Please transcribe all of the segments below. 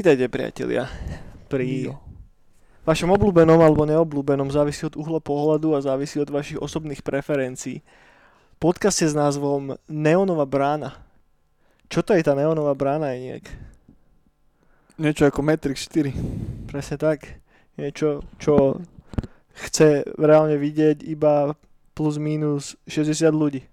Vítajte priatelia pri Jo. vašom obľúbenom alebo neobľúbenom, závisí od uhla pohľadu a závisí od vašich osobných preferencií. Podcaste s názvom Neonová brána. Čo to je tá neonová brána, Eniek? Niečo ako Matrix 4. Presne tak. Niečo, čo chce reálne vidieť iba plus minus 60 ľudí.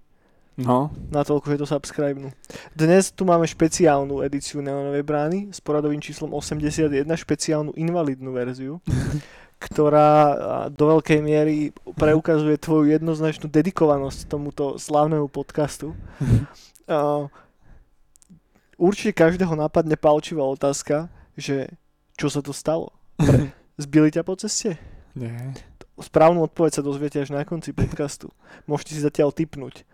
No. Na toľko, že to subscribenú. Dnes tu máme špeciálnu edíciu Neonovej brány s poradovým číslom 81, špeciálnu invalidnú verziu, ktorá do veľkej miery preukazuje tvoju jednoznačnú dedikovanosť tomuto slávnemu podcastu. A, určite každého nápadne palčivá otázka, že čo sa to stalo? Pre, zbili ťa po ceste? Nie. Správnu odpoveď sa dozviete až na konci podcastu. Môžete si zatiaľ tipnúť.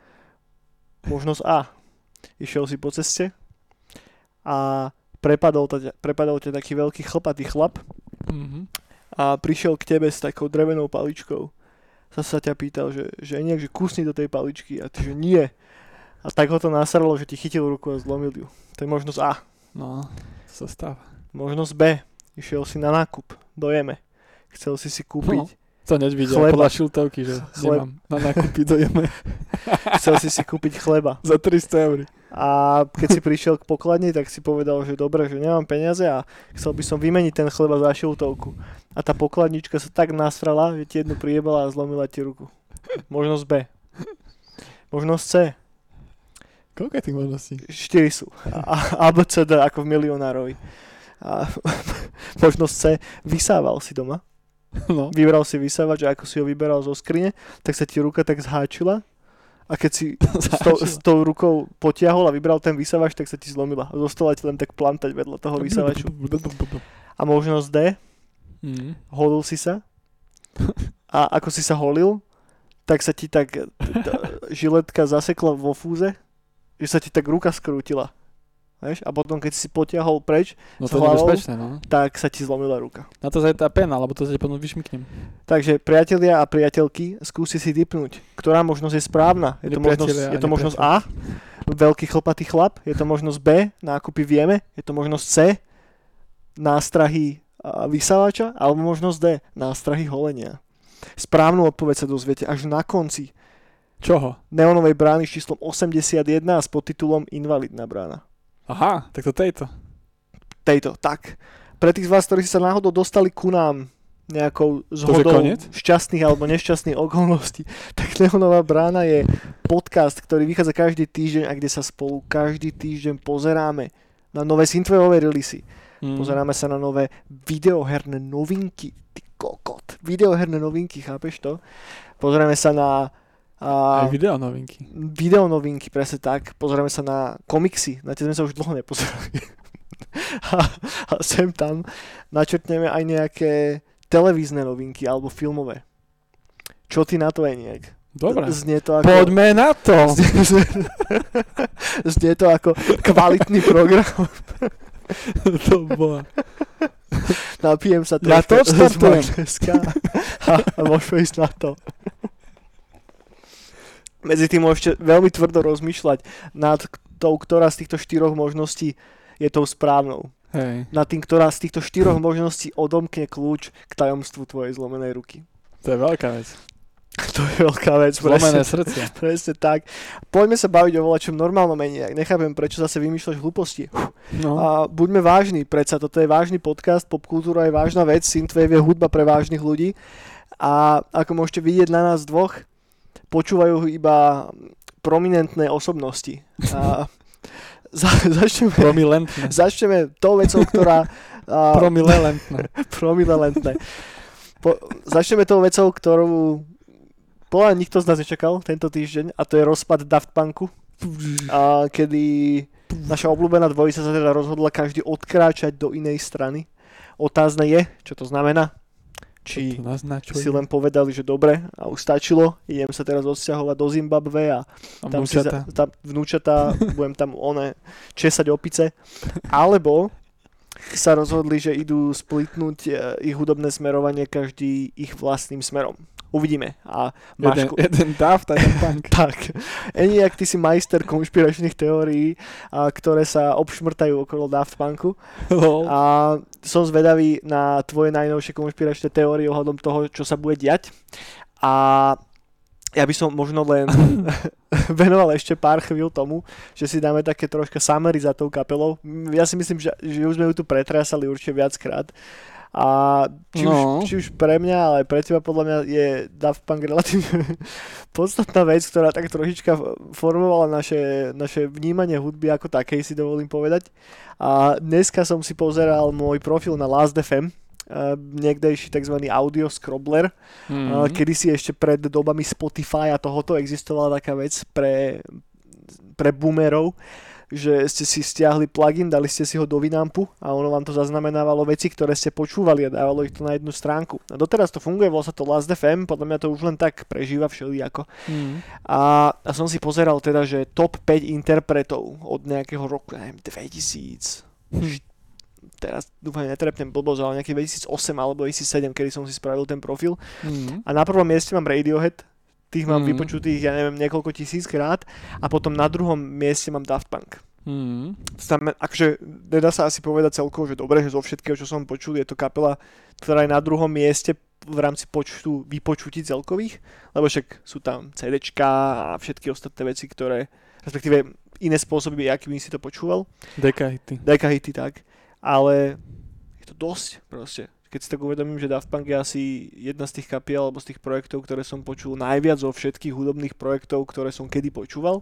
Možnosť A. Išiel si po ceste a prepadol, ťa, prepadol ťa taký veľký chlpatý chlap Mhm. a prišiel k tebe s takou drevenou paličkou. Zase sa ťa pýtal, že, že nejak, že kusni do tej paličky a ty, že nie. A tak ho to nasralo, že ti chytil ruku a zlomil ju. To je možnosť A. No, to sa stáva. Možnosť B. Išiel si na nákup do Jeme. Chcel si si kúpiť To hneď vidia Chleba. podľa šiltovky, že Chleb. nemám na nákupy dojeme chcel si si kúpiť chleba. za 300 eur. A keď si prišiel k pokladni, tak si povedal, že dobre, že nemám peniaze a chcel by som vymeniť ten chleba za šiltovku. A tá pokladnička sa tak nasrala, že ti jednu priebala a zlomila ti ruku. Možnosť B. Možnosť C. Koľko je tých možností? 4 sú. A, A, B, C, D, ako v milionárovi. A možnosť C. Vysával si doma. No. Vybral si vysávač a ako si ho vyberal zo skrine, tak sa ti ruka tak zháčila a keď si s tou, s tou rukou potiahol a vybral ten vysávač, tak sa ti zlomila. Zostala ti len tak plantať vedľa toho vysávaču. A možnosť D, Mhm. holil si sa a ako si sa holil, tak sa ti tak t- žiletka zasekla vo fúze, že sa ti tak ruka skrútila. Vieš? A potom, keď si potiahol preč, No to hlavou? nebezpečné, no. tak sa ti zlomila ruka. Na to je tá pena, lebo to sa ti potom vyšmyknem. Takže priatelia a priateľky, skúsi si typnúť, ktorá možnosť je správna. Je to možnosť, je to možnosť A, veľký chlpatý chlap, je to možnosť B, nákupy vieme, je to možnosť C, nástrahy vysávača, alebo možnosť D, nástrahy holenia. Správnu odpoveď sa dozviete až na konci Čoho? neonovej brány s číslom 81 a s podtitulom Invalidná brána. Aha, tak to tejto. Tejto, tak. Pre tých z vás, ktorí sa náhodou dostali ku nám nejakou zhodou šťastných alebo nešťastných okolností, tak Neonová brána je podcast, ktorý vychádza každý týždeň a kde sa spolu každý týždeň pozeráme na nové synthwaveové releasy. Mm. Pozeráme sa na nové videoherné novinky. Ty kokot. Videoherné novinky, chápeš to? Pozeráme sa na a, Aj video novinky. video novinky, presne tak. Pozeráme sa na komiksy, na tie sme sa už dlho nepozerali. a, a sem tam načrtneme aj nejaké televízne novinky alebo filmové. Čo ty na to je nejak? Dobre. Znie to ako... Poďme na to. Znie to ako kvalitný program. to bola. Napijem sa Ja to štartujem. A, a môžeme ísť na to. Medzi tým môžete veľmi tvrdo rozmýšľať nad tou, ktorá z týchto štyroch možností je tou správnou. Hej, Nad tým, ktorá z týchto štyroch možností odomkne kľúč k tajomstvu tvojej zlomenej ruky. to je veľká vec. To je veľká vec, Zlomené presne, srdce. presne tak. Poďme sa baviť o voľačom normálnom mení. Nechápem, prečo zase vymýšľaš hlúposti. No. A buďme vážni, predsa toto je vážny podcast, popkultúra je vážna vec, Synthwave je hudba pre vážnych ľudí a ako môžete vidieť na nás dvoch, počúvajú iba prominentné osobnosti. A za, začneme, Promilentné. začneme tou vecou, ktorá... A, Promilelentné. promilentné. Po, začneme tou vecou, ktorú podľa nikto z nás nečakal tento týždeň a to je rozpad Daft Punku. A kedy naša obľúbená dvojica sa teda rozhodla každý odkráčať do inej strany. Otázne je, čo to znamená. Či si len povedali, že dobre a už stačilo, idem sa teraz odsťahovať do Zimbabve a A tam si vnúčata. za, tam vnúčatá, budem tam one česať opice. Alebo sa rozhodli, že idú splitnúť e, ich hudobné smerovanie každý ich vlastným smerom. Uvidíme. A máš... Jeden, jeden a jeden Punk. Tak. Eniak, ty si majster konšpiračných teórií, a, ktoré sa obšmrtajú okolo Daft Punku. Lol. A som zvedavý na tvoje najnovšie konšpiračné teórie ohľadom toho, čo sa bude diať. A ja by som možno len venoval ešte pár chvíľ tomu, že si dáme také troška summary za tou kapelou. Ja si myslím, že, že už sme ju tu pretrasali určite viackrát. A či, No. už, či už pre mňa, ale aj pre teba podľa mňa je Daft Punk relatívne podstatná vec, ktorá tak trošička formovala naše, naše vnímanie hudby ako takej, si dovolím povedať. A dneska som si pozeral môj profil na Last.fm, uh, niekdejší tzv. audio scrobbler, Mm. mm. kedy si ešte pred dobami Spotify a tohoto existovala taká vec pre, pre boomerov, že ste si stiahli plugin, dali ste si ho do Winampu a ono vám to zaznamenávalo veci, ktoré ste počúvali a dávalo ich to na jednu stránku. A doteraz to funguje, volá sa to Last.fm, podľa mňa to už len tak prežíva všelijako. Mm. A, a som si pozeral teda, že top 5 interpretov od nejakého roku, neviem, 2000, Hm. teraz dúfam, netrepnem blbosť, ale nejaký 2008 alebo 2007, kedy som si spravil ten profil. Mm. A na prvom mieste mám Radiohead, tých mám Mm. vypočutých, ja neviem, niekoľko tisíc krát. A potom na druhom mieste mám Daft Punk. Mm. Akože nedá sa asi povedať celkovo, že dobre, že zo všetkého, čo som počul, je to kapela, ktorá je na druhom mieste v rámci počtu vypočutí celkových, lebo však sú tam CDčka a všetky ostatné veci, ktoré, respektíve iné spôsoby, akými si to počúval. Dekahity. Deka hity tak, ale je to dosť proste. Keď si tak uvedomím, že Daft Punk je asi jedna z tých kapiel alebo z tých projektov, ktoré som počul najviac zo všetkých hudobných projektov, ktoré som kedy počúval,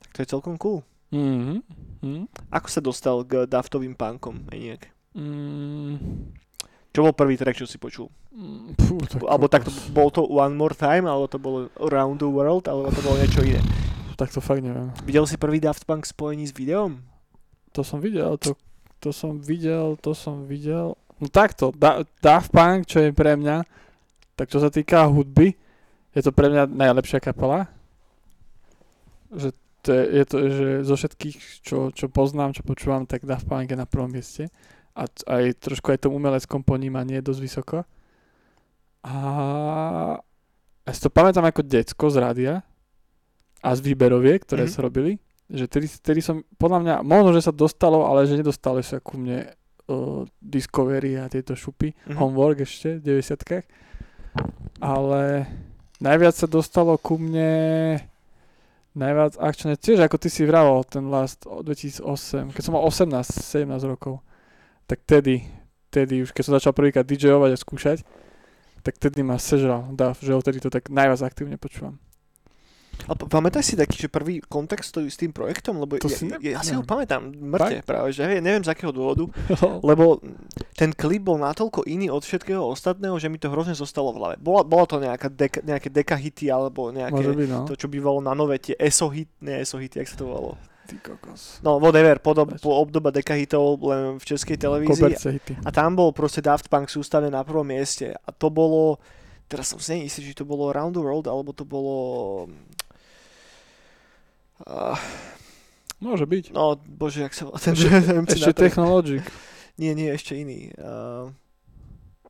tak to je celkom cool. Mm. Mm. Ako sa dostal k Daftovým punkom, Eniak? Mm. Čo bol prvý track, čo si počul? Mm. Pú, tak Alebo takto, bol to One More Time, alebo to bolo Around the World, alebo to bolo niečo iné. Tak to fakt neviem. Videl si prvý Daft Punk spojený s videom? To som videl, to, to som videl, to som videl. No takto, da, Daft Punk, čo je pre mňa, tak čo sa týka hudby, je to pre mňa najlepšia kapela. Že to je, je to, že zo všetkých, čo, čo poznám, čo počúvam, tak Daft Punk je na prvom mieste. A t- aj trošku aj tom umeleckom ponímaní je dosť vysoko. A ja si to pamätám ako decko z rádia a z výberoviek, ktoré Mhm. sa robili že tedy, tedy som, podľa mňa, možno, že sa dostalo, ale že nedostalo sa ku mne uh, Discovery a tieto šupy, Mhm. Homework ešte v 90 ale najviac sa dostalo ku mne najviac akčné, tiež ako ty si vravel ten last o 2008, keď som mal 18-17 rokov, tak tedy, tedy už keď som začal prvýkrát DJovať a skúšať, tak tedy ma sežral DAF, že odtedy to tak najviac aktívne počúvam. A pamätáš si taký, že prvý kontext s tým projektom? Lebo To ja, si ja, ne- ja si ho neviem. pamätám, mŕte práve, že hej, neviem z akého dôvodu, No. lebo ten klip bol natoľko iný od všetkého ostatného, že mi to hrozne zostalo v hlave. Bola, bola to nejaká deka, nejaké deka hity alebo nejaké, byť, no. to čo bývalo na nové tie ESO hit, nie ESO hity, jak sa to volalo. Ty kokos. No whatever, podob, po obdoba deka hitov len v českej televízii. A tam bol proste Daft Punk sústavne na prvom mieste. A to bolo, teraz som si neistý, či to bolo Around the World, alebo to bolo... Uh, Môže byť. no, bože, jak sa volá ten... Ešte- Ešte. Technologic. Nie, nie, ešte iný. Uh,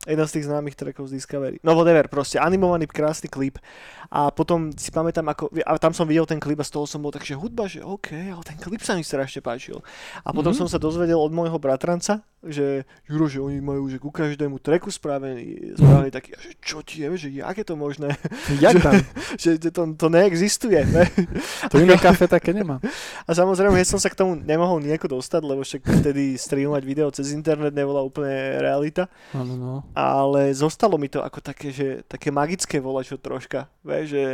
jeden z tých známych trackov z Discovery. No whatever, proste animovaný krásny klip. A potom si pamätám, ako, a tam som videl ten klip a z toho som bol tak, že hudba, že OK, ale ten klip sa mi strašne páčil. A potom Mhm. som sa dozvedel od môjho bratranca, že Juro, že oni majú že ku každému tracku spravený, spravený taký, že čo ti je, že jak je to možné, Jak tam? že to, to neexistuje. Ne? To iné kafe také nemá. A samozrejme, ja som sa k tomu nemohol nejako dostať, lebo však vtedy streamovať video cez internet nebola úplne realita. Áno, no. ale zostalo mi to ako také, že také magické volačo troška, vieš, že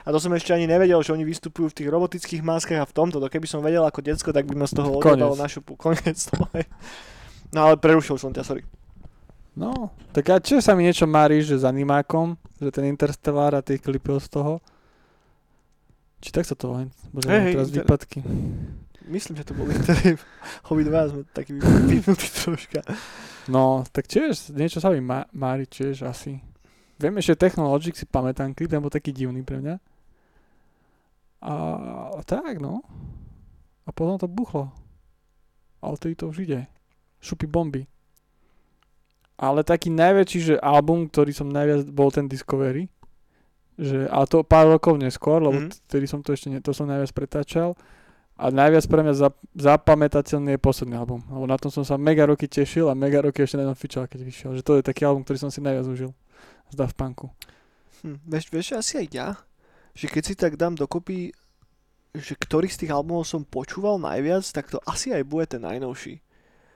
a to som ešte ani nevedel, že oni vystupujú v tých robotických maskách a v tomto, to keby som vedel ako decko, tak by ma z toho Koniec. odjebalo na No ale prerušil som ťa, sorry. No, tak a či sa mi niečo máriš, že s animákom, že ten Interstellar a tie klipy z toho? Či tak sa to volá? Bože, hej, teraz inter- výpadky. Myslím, že to boli ktoré obidva sme takí vypnutí troška. No, tak tiež, niečo sa mi má, mári tiež asi. Viem ešte Technologic si pamätám, klip ten bol taký divný pre mňa. A tak, no. A potom to buchlo. Ale tedy to už ide. Šupy bomby. Ale taký najväčší, že album, ktorý som najviac, bol ten Discovery. že, ale to pár rokov neskôr, lebo mm. vtedy som to ešte, ne, to som najviac pretáčal. A najviac pre mňa zap, zapamätateľný je posledný album. Lebo na tom som sa mega roky tešil a mega roky ešte na tom fičal, keď vyšiel. Že to je taký album, ktorý som si najviac užil. Z Daft Punku. Hm, vieš, vieš, asi aj ja, že keď si tak dám dokopy, že ktorý z tých albumov som počúval najviac, tak to asi aj bude ten najnovší.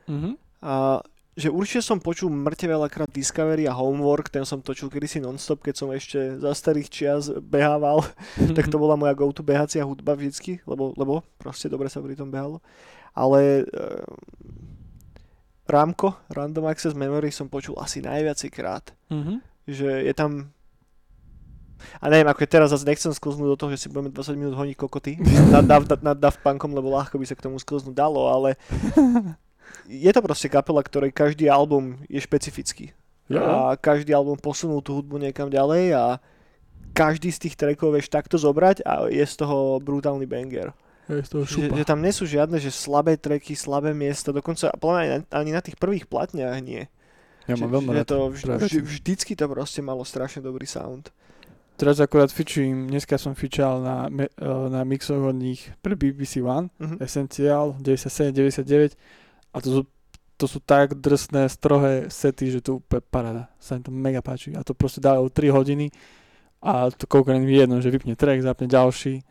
Mhm. A že určite som počul mŕte veľakrát Discovery a Homework, ten som točil kedysi nonstop, keď som ešte za starých čias behával, tak to bola moja go-to behacia hudba vždycky, lebo, lebo proste dobre sa pri tom behalo. Ale e, Rámko, Random Access Memory som počul asi najviackrát. Mhm. že je tam a neviem, ako je teraz zase nechcem sklznúť do toho, že si budeme 20 minút honiť kokoty nad, nad, nad Daft Punkom, lebo ľahko by sa k tomu sklznúť dalo, ale je to proste kapela, ktorej každý album je špecifický. Ja. A každý album posunul tú hudbu niekam ďalej a každý z tých trackov vieš takto zobrať a je z toho brutálny banger. Je z toho Že, šupa. že tam nie sú žiadne že slabé tracky, slabé miesta, dokonca podľa mňa ani- ani na tých prvých platniach nie. Ja že, mám veľmi že rád. to vždy, vždy, vždycky to proste malo strašne dobrý sound. Teraz akurát fičím, dneska som fičal na, eh, na mixoch od nich pre BBC One, Mhm. Essential 97, 99 a to sú, to sú tak drsné, strohé sety, že to úplne paráda. Sa mi to mega páči. A to proste dávajú 3 hodiny a to koľko je jedno, že vypne track, zapne ďalší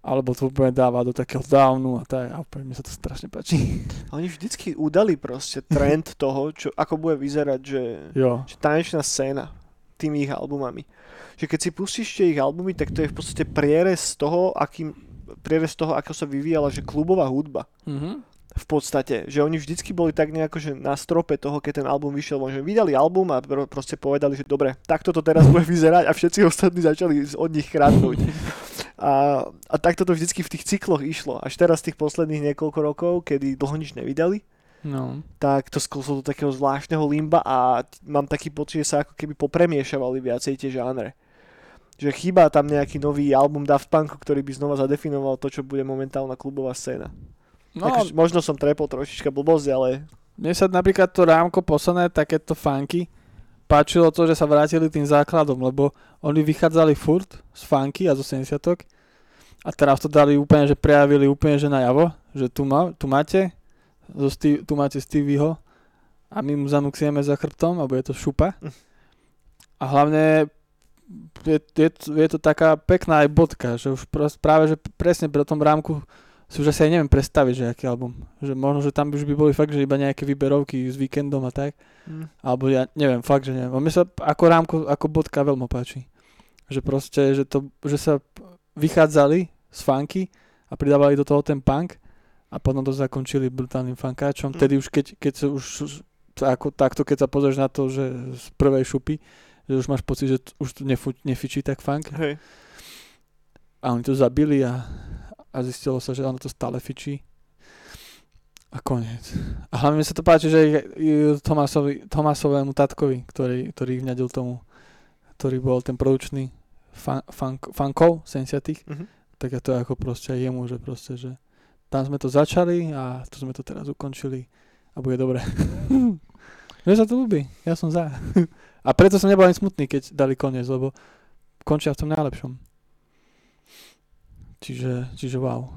alebo to úplne dáva do takého downu a tak a úplne mne sa to strašne páči. A Oni vždycky udali proste trend toho, čo, ako bude vyzerať, že, Jo, že tanečná scéna tými ich albumami. Že keď si pustíš tie ich albumy, tak to je v podstate prierez toho, akým, prierez toho, ako sa vyvíjala, že klubová hudba. mhm. V podstate, že oni vždycky boli tak nejako, že na strope toho, keď ten album vyšiel, že vydali album a pr- proste povedali, že dobre, takto to teraz bude vyzerať a všetci ostatní začali od nich kradnúť. A, a takto to vždycky v tých cykloch išlo. Až teraz tých posledných niekoľko rokov, kedy dlho nič nevydali, no. tak to skúslo do takého zvláštneho limba a mám taký pocit, že sa ako keby popremiešavali viacej tie žánre. Že chýba tam nejaký nový album Daft Punku, ktorý by znova zadefinoval to, čo bude momentálna klubová scéna. No, Akože možno som trepol trošička blbosť, ale Mne sa napríklad to rámko posledné, takéto funky, páčilo to, že sa vrátili tým základom, lebo oni vychádzali furt z funky a zo 70 a teraz to dali úplne, že prejavili úplne, že najavo, že tu, má, tu máte, zo Steve, tu máte Stevieho a my mu zanúksieme za chrbtom a bude to šupa. A hlavne je, je, je to taká pekná aj bodka, že už práve, že presne pri tom rámku si už asi aj neviem predstaviť, že aký album. Že možno, že tam už by boli fakt, že iba nejaké výberovky s víkendom a tak. hm, Alebo ja neviem, fakt, že neviem. A mne sa ako rámko, ako bodka veľmi páči. Že proste, že, to, že sa vychádzali z funky a pridávali do toho ten punk a potom to zakončili brutálnym funkáčom. Mm. Tedy už keď, keď sa už ako, takto, keď sa pozrieš na to, že z prvej šupy, že už máš pocit, že už nefu, nefičí tak funk hej. a oni to zabili a, a zistilo sa, že ono to stále fičí. A koniec. A hlavne mi sa to páči, že i- i Tomasovi, Tomasovému tatkovi, ktorý, ktorý ich vňadil tomu, ktorý bol ten produčný fan, funk, funkov 70 Mhm. tak je to ako proste jemu, že proste, že tam sme to začali a tu sme to teraz ukončili a bude dobre. Mne sa to ľúbi, ja som za. A preto som nebol ani smutný, keď dali koniec, lebo končia v tom najlepšom. Čiže, čiže wow.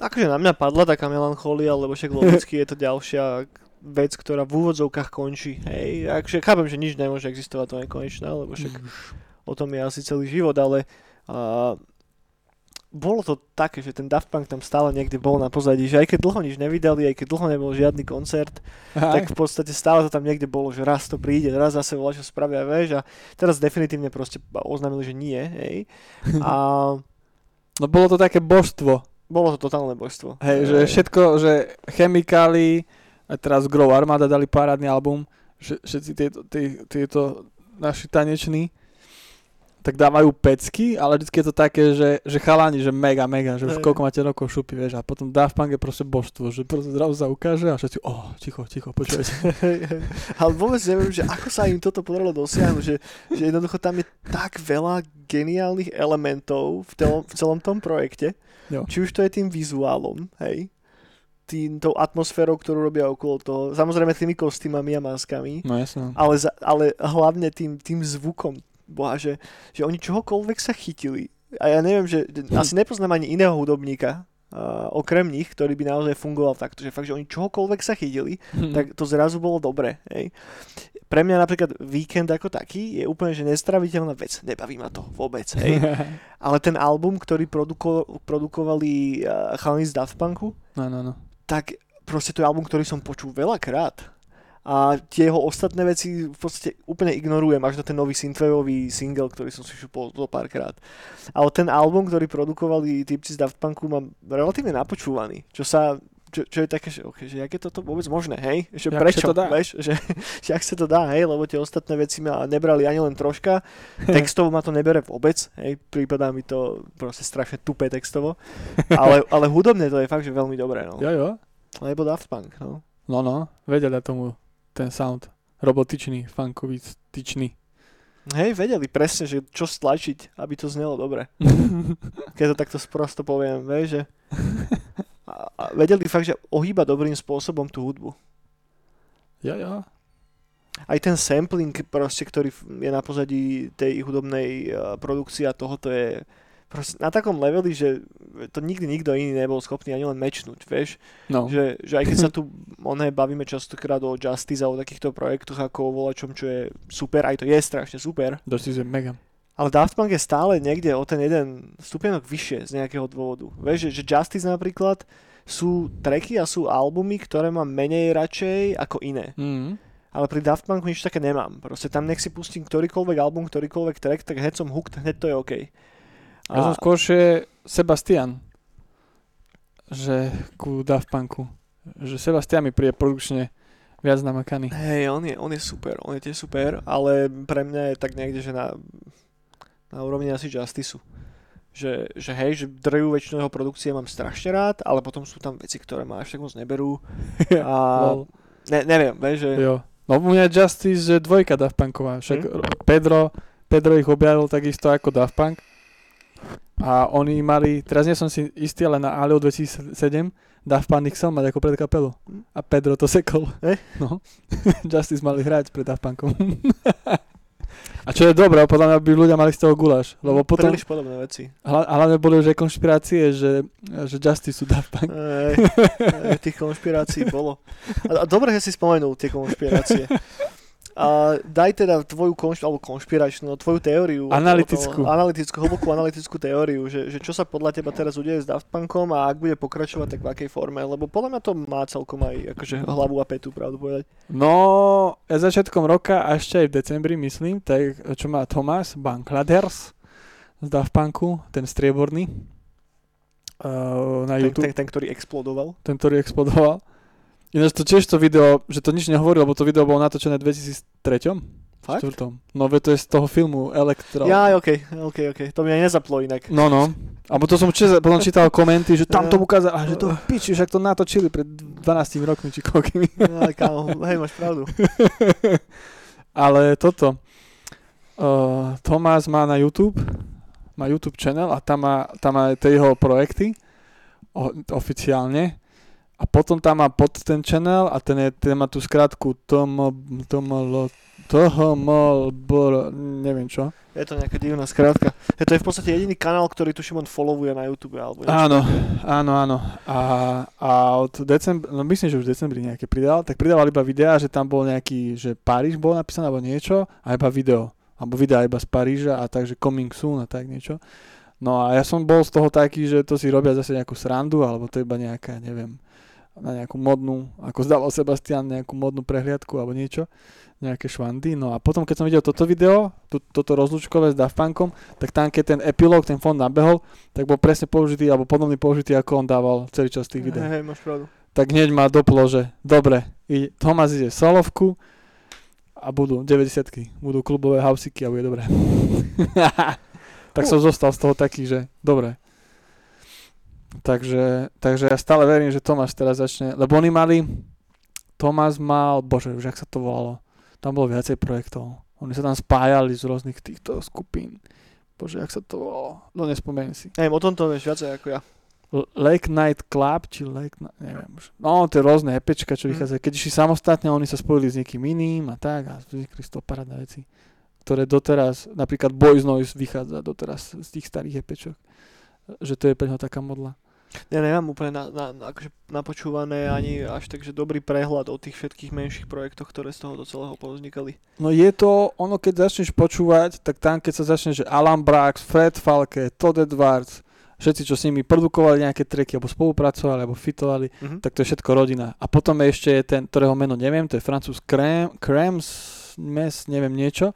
Akože na mňa padla taká melancholia, lebo však logicky je to ďalšia vec, ktorá v úvodzovkách končí. Hej, akože chápem, že nič nemôže existovať to nekonečné, lebo však o tom je asi celý život, ale uh, bolo to také, že ten Daft Punk tam stále niekde bol na pozadí, že aj keď dlho nič nevydali, aj keď dlho nebol žiadny koncert, tak v podstate stále to tam niekde bolo, že raz to príde, raz zase volá, čo spravia, vieš, a teraz definitívne proste oznámili, že nie, hej. A No bolo to také božstvo. bolo to totálne božstvo. Hej, že všetko, že chemikály, a teraz Grow Armada dali parádny album, že všetci tieto, tí, tieto naši taneční, tak dávajú pecky, ale vždy je to také, že, že chalani, že mega, mega, že už Hej. koľko máte rokov šupy, vieš, a potom Daft Punk je proste božstvo, že proste zrazu sa ukáže a všetci, oh, ticho, ticho, počujete. Ale vôbec neviem, že ako sa im toto podarilo dosiahnuť, že, že jednoducho tam je tak veľa geniálnych elementov v, telom, v celom tom projekte. Jo. Či už to je tým vizuálom, hej, tým, tou atmosférou, ktorú robia okolo toho, samozrejme tými kostýmami a maskami, No ale, za, ale hlavne tým, tým zvukom, boha, že, že oni čohokoľvek sa chytili. A ja neviem, že asi nepoznám ani iného hudobníka, uh, okrem nich, ktorý by naozaj fungoval takto, že fakt, že oni čohokoľvek sa chytili, Hm. tak to zrazu bolo dobre. Hej. Pre mňa napríklad víkend ako taký je úplne že nestraviteľná vec. Nebaví ma to vôbec. Hej. Ale ten album, ktorý produko- produkovali uh, chalani z Daft Punku, No, no, no. tak proste to je album, ktorý som počul veľakrát. A tie jeho ostatné veci v podstate úplne ignorujem, až na ten nový synthwaveový single, ktorý som si šupol zo párkrát. Ale ten album, ktorý produkovali typci z Daft Punku, mám relatívne napočúvaný, čo sa čo, čo je také, že, okay, že jak je toto vôbec možné, hej? Že Jak prečo, to dá? vieš? Že, že jak sa to dá, hej? Lebo tie ostatné veci ma nebrali ani len troška. Textovo ma to nebere vôbec, hej? Prípadá mi to proste strašne tupé textovo. Ale, ale hudobne to je fakt, že veľmi dobré, no. Jo, jo. Lebo Daft Punk, no. No, no. Vedia dať tomu ten sound. Robotičný, funkový, tyčný. Hej, vedeli presne, že čo stlačiť, aby to znelo dobre. Keď to takto sprosto poviem, vieš, že... A, a vedeli fakt, že ohýba dobrým spôsobom tú hudbu. jo, jo. Aj ten sampling proste, ktorý je na pozadí tej hudobnej uh, produkcie a tohoto je proste na takom leveli, že to nikdy nikto iný nebol schopný ani len mečnúť, vieš. No. Že, že aj keď sa tu oné bavíme častokrát o Justice a o takýchto projektoch ako o volačom, čo je super, aj to je strašne super, Dosť je mega. Ale Daft Punk je stále niekde o ten jeden stupienok vyššie z nejakého dôvodu. Vieš, že, že Justice napríklad sú tracky a sú albumy, ktoré mám menej radšej ako iné. Mm. Ale pri Daft Punku nič také nemám. Proste tam nech si pustím ktorýkoľvek album, ktorýkoľvek track, tak hneď som hooked, hneď to je OK. Ja som skôršie Sebastian. Že ku Daft Punku. Že Sebastian mi príde produkčne viac namakaný. Hej, on je, on je super, on je tiež super, ale pre mňa je tak niekde, že na, na úrovni asi Justiceu. Že, že hej, že drvú väčšinu jeho produkcie mám strašne rád, ale potom sú tam veci, ktoré ma až tak moc neberú. A Lol. ne, neviem, vieš, že... Jo. No u mňa Justice, že dvojka Daft Punková. Však Hm? Pedro, Pedro ich objavil takisto ako Daft Punk. A oni mali, teraz nie som si istý, ale na Alio 2007 Daft Punk chcel mať ako predkapelu. Hm? A Pedro to sekol. Eh? No. Justice mali hrať pred Daft Punkom. A čo je dobré, podľa mňa by ľudia mali z toho guláš. Lebo potom, Príliš podobné veci. hla- hlavne boli už aj konšpirácie, že, že Justice sú Daft Punk. Ej, ej, tých konšpirácií bolo. A, a dobre, že si spomenul tie konšpirácie. A daj teda tvoju konš, alebo konšpiračnú, tvoju teóriu. Analytickú. O, o, analytickú, hlbokú analytickú teóriu, že, že čo sa podľa teba teraz udeje s Daft Punkom a ak bude pokračovať, tak v akej forme, lebo podľa mňa to má celkom aj akože hlavu a petu, pravdu povedať. No, začiatkom roka a ešte aj v decembri, myslím, tak čo má Thomas Bankladers z Daft Punku, ten strieborný uh, na Ten, YouTube, ten, ten, ktorý explodoval. ten, ktorý explodoval. Ináč to tiež to video, že to nič nehovorí, lebo to video bolo natočené v 2003? Fakt? Čtvrtom. No veď to je z toho filmu Elektro. Ja, ok, ok, ok. To mi aj nezaplo inak. No, no. Abo to som čiže, potom čítal komenty, že tam to ukázal, a že to piči, však to natočili pred 12 rokmi, či koľkými. Ale kámo, hej, máš pravdu. Ale toto. Uh, Tomás má na YouTube, má YouTube channel a tam má, tam má tie jeho projekty o, oficiálne. A potom tam má pod ten channel a ten, je, ten má tú skratku TOMO, TOMO, TOMO, neviem čo. Je to nejaká divná skrátka. Je to je v podstate jediný kanál, ktorý tuším on followuje na YouTube. Alebo niečo Áno, áno, áno. A, a od decembra, no myslím, že už v decembri nejaké pridal, tak pridával iba videá, že tam bol nejaký, že Paríž bol napísané alebo niečo a iba video. Alebo videa iba z Paríža a takže coming soon a tak niečo. No a ja som bol z toho taký, že to si robia zase nejakú srandu, alebo to iba nejaká, neviem, na nejakú modnú, ako zdával Sebastian, nejakú modnú prehliadku alebo niečo, nejaké švandy. No a potom, keď som videl toto video, to, toto rozlúčkové s Daft Punkom, tak tam, keď ten epilóg, ten fond nabehol, tak bol presne použitý, alebo podobný použitý, ako on dával celý čas tých videí. Hej, máš pravdu. Tak hneď ma doplo, že dobre, ide, Thomas ide solovku a budú 90 budú klubové hausiky a bude dobre. tak som zostal z toho taký, že dobre. Takže, takže ja stále verím, že Tomáš teraz začne, lebo oni mali, Tomás mal, bože, už jak sa to volalo, tam bolo viacej projektov. Oni sa tam spájali z rôznych týchto skupín. Bože, jak sa to volalo, no nespomeniem si. Neviem, o tomto vieš viacej ako ja. Lake Night Club, či Lake Night, neviem už. No, tie rôzne EPčka, čo Mm. vychádzajú. Keď išli samostatne, oni sa spojili s niekým iným a tak a vznikli z toho parádne veci. ktoré doteraz, napríklad Boys Noise vychádza doteraz z tých starých EPčok. Že to je pre neho taká modla. Ja nemám úplne na, na, na, akože napočúvané ani až tak, že dobrý prehľad o tých všetkých menších projektoch, ktoré z toho do celého povznikali. No je to, ono keď začneš počúvať, tak tam keď sa začne, že Alan Brax, Fred Falke, Todd Edwards, všetci, čo s nimi produkovali nejaké treky, alebo spolupracovali, alebo fitovali, Mhm. tak to je všetko rodina. A potom je ešte ten, ktorého meno neviem, to je francúz Krem, Krems, Mes, neviem niečo.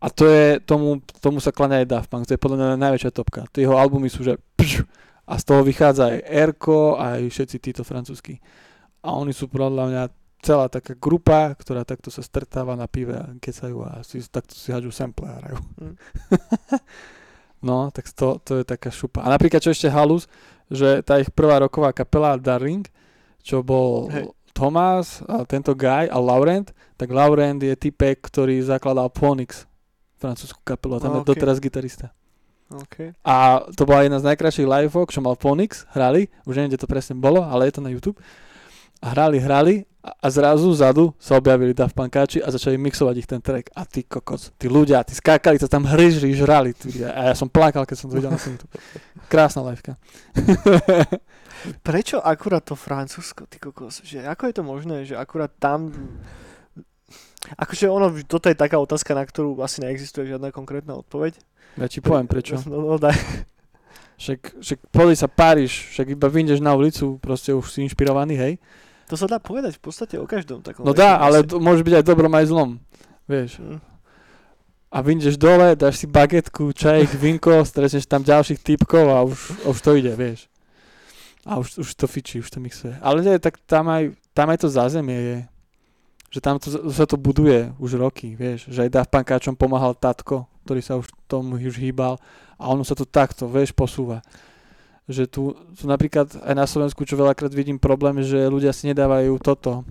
A to je, tomu, tomu sa kláňa aj Daft Punk, to je podľa mňa najväčšia topka. Tie jeho albumy sú, že pš, a z toho vychádza aj Erko, aj všetci títo francúzsky. A oni sú podľa mňa celá taká grupa, ktorá takto sa stretáva na pive a kecajú a si, takto si hádžu sample a hrajú. Mm. no, tak to, to je taká šupa. A napríklad, čo ešte halus, že tá ich prvá roková kapela Darling, čo bol Hej. Tomás, a tento guy a Laurent, tak Laurent je typek, ktorý zakladal Ponix, francúzsku kapelu, a tam A, je doteraz gitarista. Okay. A to bola jedna z najkrajších live čo mal Ponix, hrali, už neviem, kde to presne bolo, ale je to na YouTube. A hrali, hrali a, a zrazu zadu sa objavili Daft Punkáči a začali mixovať ich ten track. A ty kokos, tí ľudia, tí skákali, to tam hryžli, žrali. Tí, a ja som plakal, keď som to videl na YouTube. Krásna liveka. Prečo akurát to Francúzsko, ty kokos? Že ako je to možné, že akurát tam... Akože ono, toto je taká otázka, na ktorú asi neexistuje žiadna konkrétna odpoveď. ja ti poviem prečo. No, no daj. Však, však pozri sa Páriž, však iba vyjdeš na ulicu, proste už si inšpirovaný, hej. To sa dá povedať v podstate o každom takom. No dá, ale to môže byť aj dobrom, aj zlom. Vieš. Hm. a vyjdeš dole, dáš si bagetku, čajek, vinko, stretneš tam ďalších typkov a už, už to ide, vieš. A už, už to fičí, už to mixuje. Ale nie, tak tam aj, tam aj to zázemie je. Že tam to, sa to buduje už roky, vieš. Že aj Daft Punkáčom pomáhal tatko, ktorý sa už tomu už hýbal a ono sa to takto, vieš, posúva. Že tu, tu napríklad aj na Slovensku, čo veľakrát vidím problém, že ľudia si nedávajú toto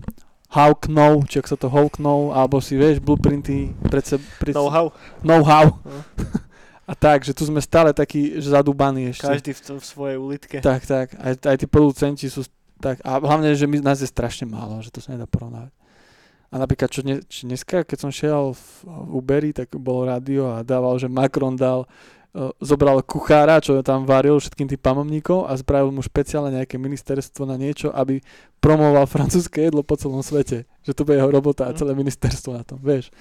Hawknow, či ak sa to Hawknow, alebo si, vieš, blueprinty pred seb, pred, Know-how. know-how. No. A tak, že tu sme stále takí že zadúbaní ešte. Každý v, v svojej ulitke. Tak, tak. Aj, aj tí producenti sú tak. A hlavne, že my, nás je strašne málo, že to sa nedá porovnávať. A napríklad, čo, dne, či dneska, keď som šiel v, Uberi, tak bolo rádio a dával, že Macron dal, uh, zobral kuchára, čo tam varil všetkým tým pamovníkom a spravil mu špeciálne nejaké ministerstvo na niečo, aby promoval francúzske jedlo po celom svete. Že to bude jeho robota a Mhm. celé ministerstvo na tom, vieš.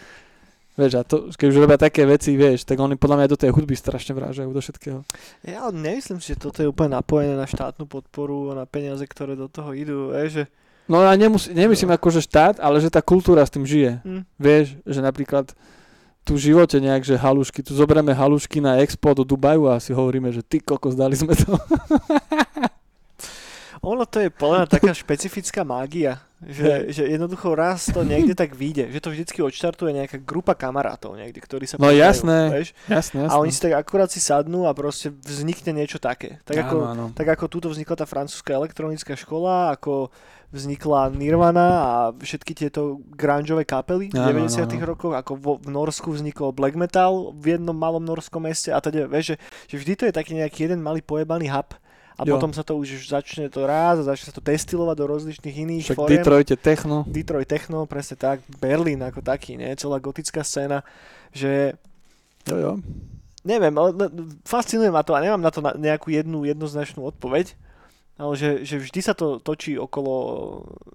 Vieš, a to, keď už robia také veci, vieš, tak oni podľa mňa do tej hudby strašne vrážajú, do všetkého. Ja nemyslím si, že toto je úplne napojené na štátnu podporu a na peniaze, ktoré do toho idú. Vieš, že... No ja nemus- nemyslím ako, že štát, ale že tá kultúra s tým žije. Hm. Vieš, že napríklad tu v živote nejak, že halušky, tu zoberieme halušky na expo do Dubaju a si hovoríme, že ty kokos, dali sme to. Ono to je podľa taká špecifická mágia, že, že jednoducho raz to niekde tak vyjde, že to vždycky odštartuje nejaká grupa kamarátov niekde, ktorí sa No poznajú, jasné, Vieš? jasné, jasné. A oni si tak akurát si sadnú a proste vznikne niečo také. Tak ako, áno, áno. tak ako túto vznikla tá francúzska elektronická škola, ako vznikla Nirvana a všetky tieto grungeové kapely v Áno, 90 áno, áno. rokoch, ako vo, v Norsku vznikol black metal v jednom malom norskom meste a teda, vieš, že, že vždy to je taký nejaký jeden malý pojebaný hub a Jo. potom sa to už začne to raz a začne sa to destilovať do rozličných iných Však foriem. Detroit je techno. Detroit Techno, presne tak, Berlín ako taký, ne, celá gotická scéna, že Jo, jo. neviem, ale le- fascinuje ma to a nemám na to nejakú jednu jednoznačnú odpoveď, ale že, že vždy sa to točí okolo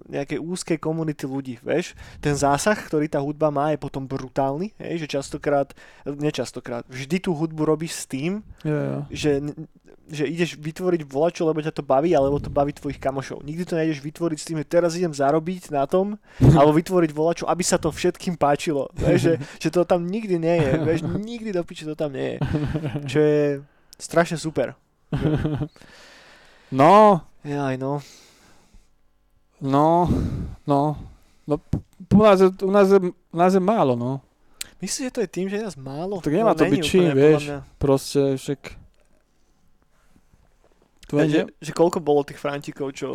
nejakej úzkej komunity ľudí, vieš. Ten zásah, ktorý tá hudba má, je potom brutálny, hej, že častokrát, nečastokrát, vždy tú hudbu robíš s tým, jo. že, že ideš vytvoriť volačo, lebo ťa to baví, alebo to baví tvojich kamošov. Nikdy to nejdeš vytvoriť s tým, že teraz idem zarobiť na tom, alebo vytvoriť volačo, aby sa to všetkým páčilo. Vieš, že, že to tam nikdy nie je. Vieš, nikdy do piče to tam nie je. Čo je strašne super. No, Jaj, no. no, no. No, p- u nás, je, u, nás je, u nás je málo, no. Myslíš, že to je tým, že je nás málo? Tak nemá to není byť čím, vieš. Proste však... Tu Že, je, že koľko bolo tých frantikov, čo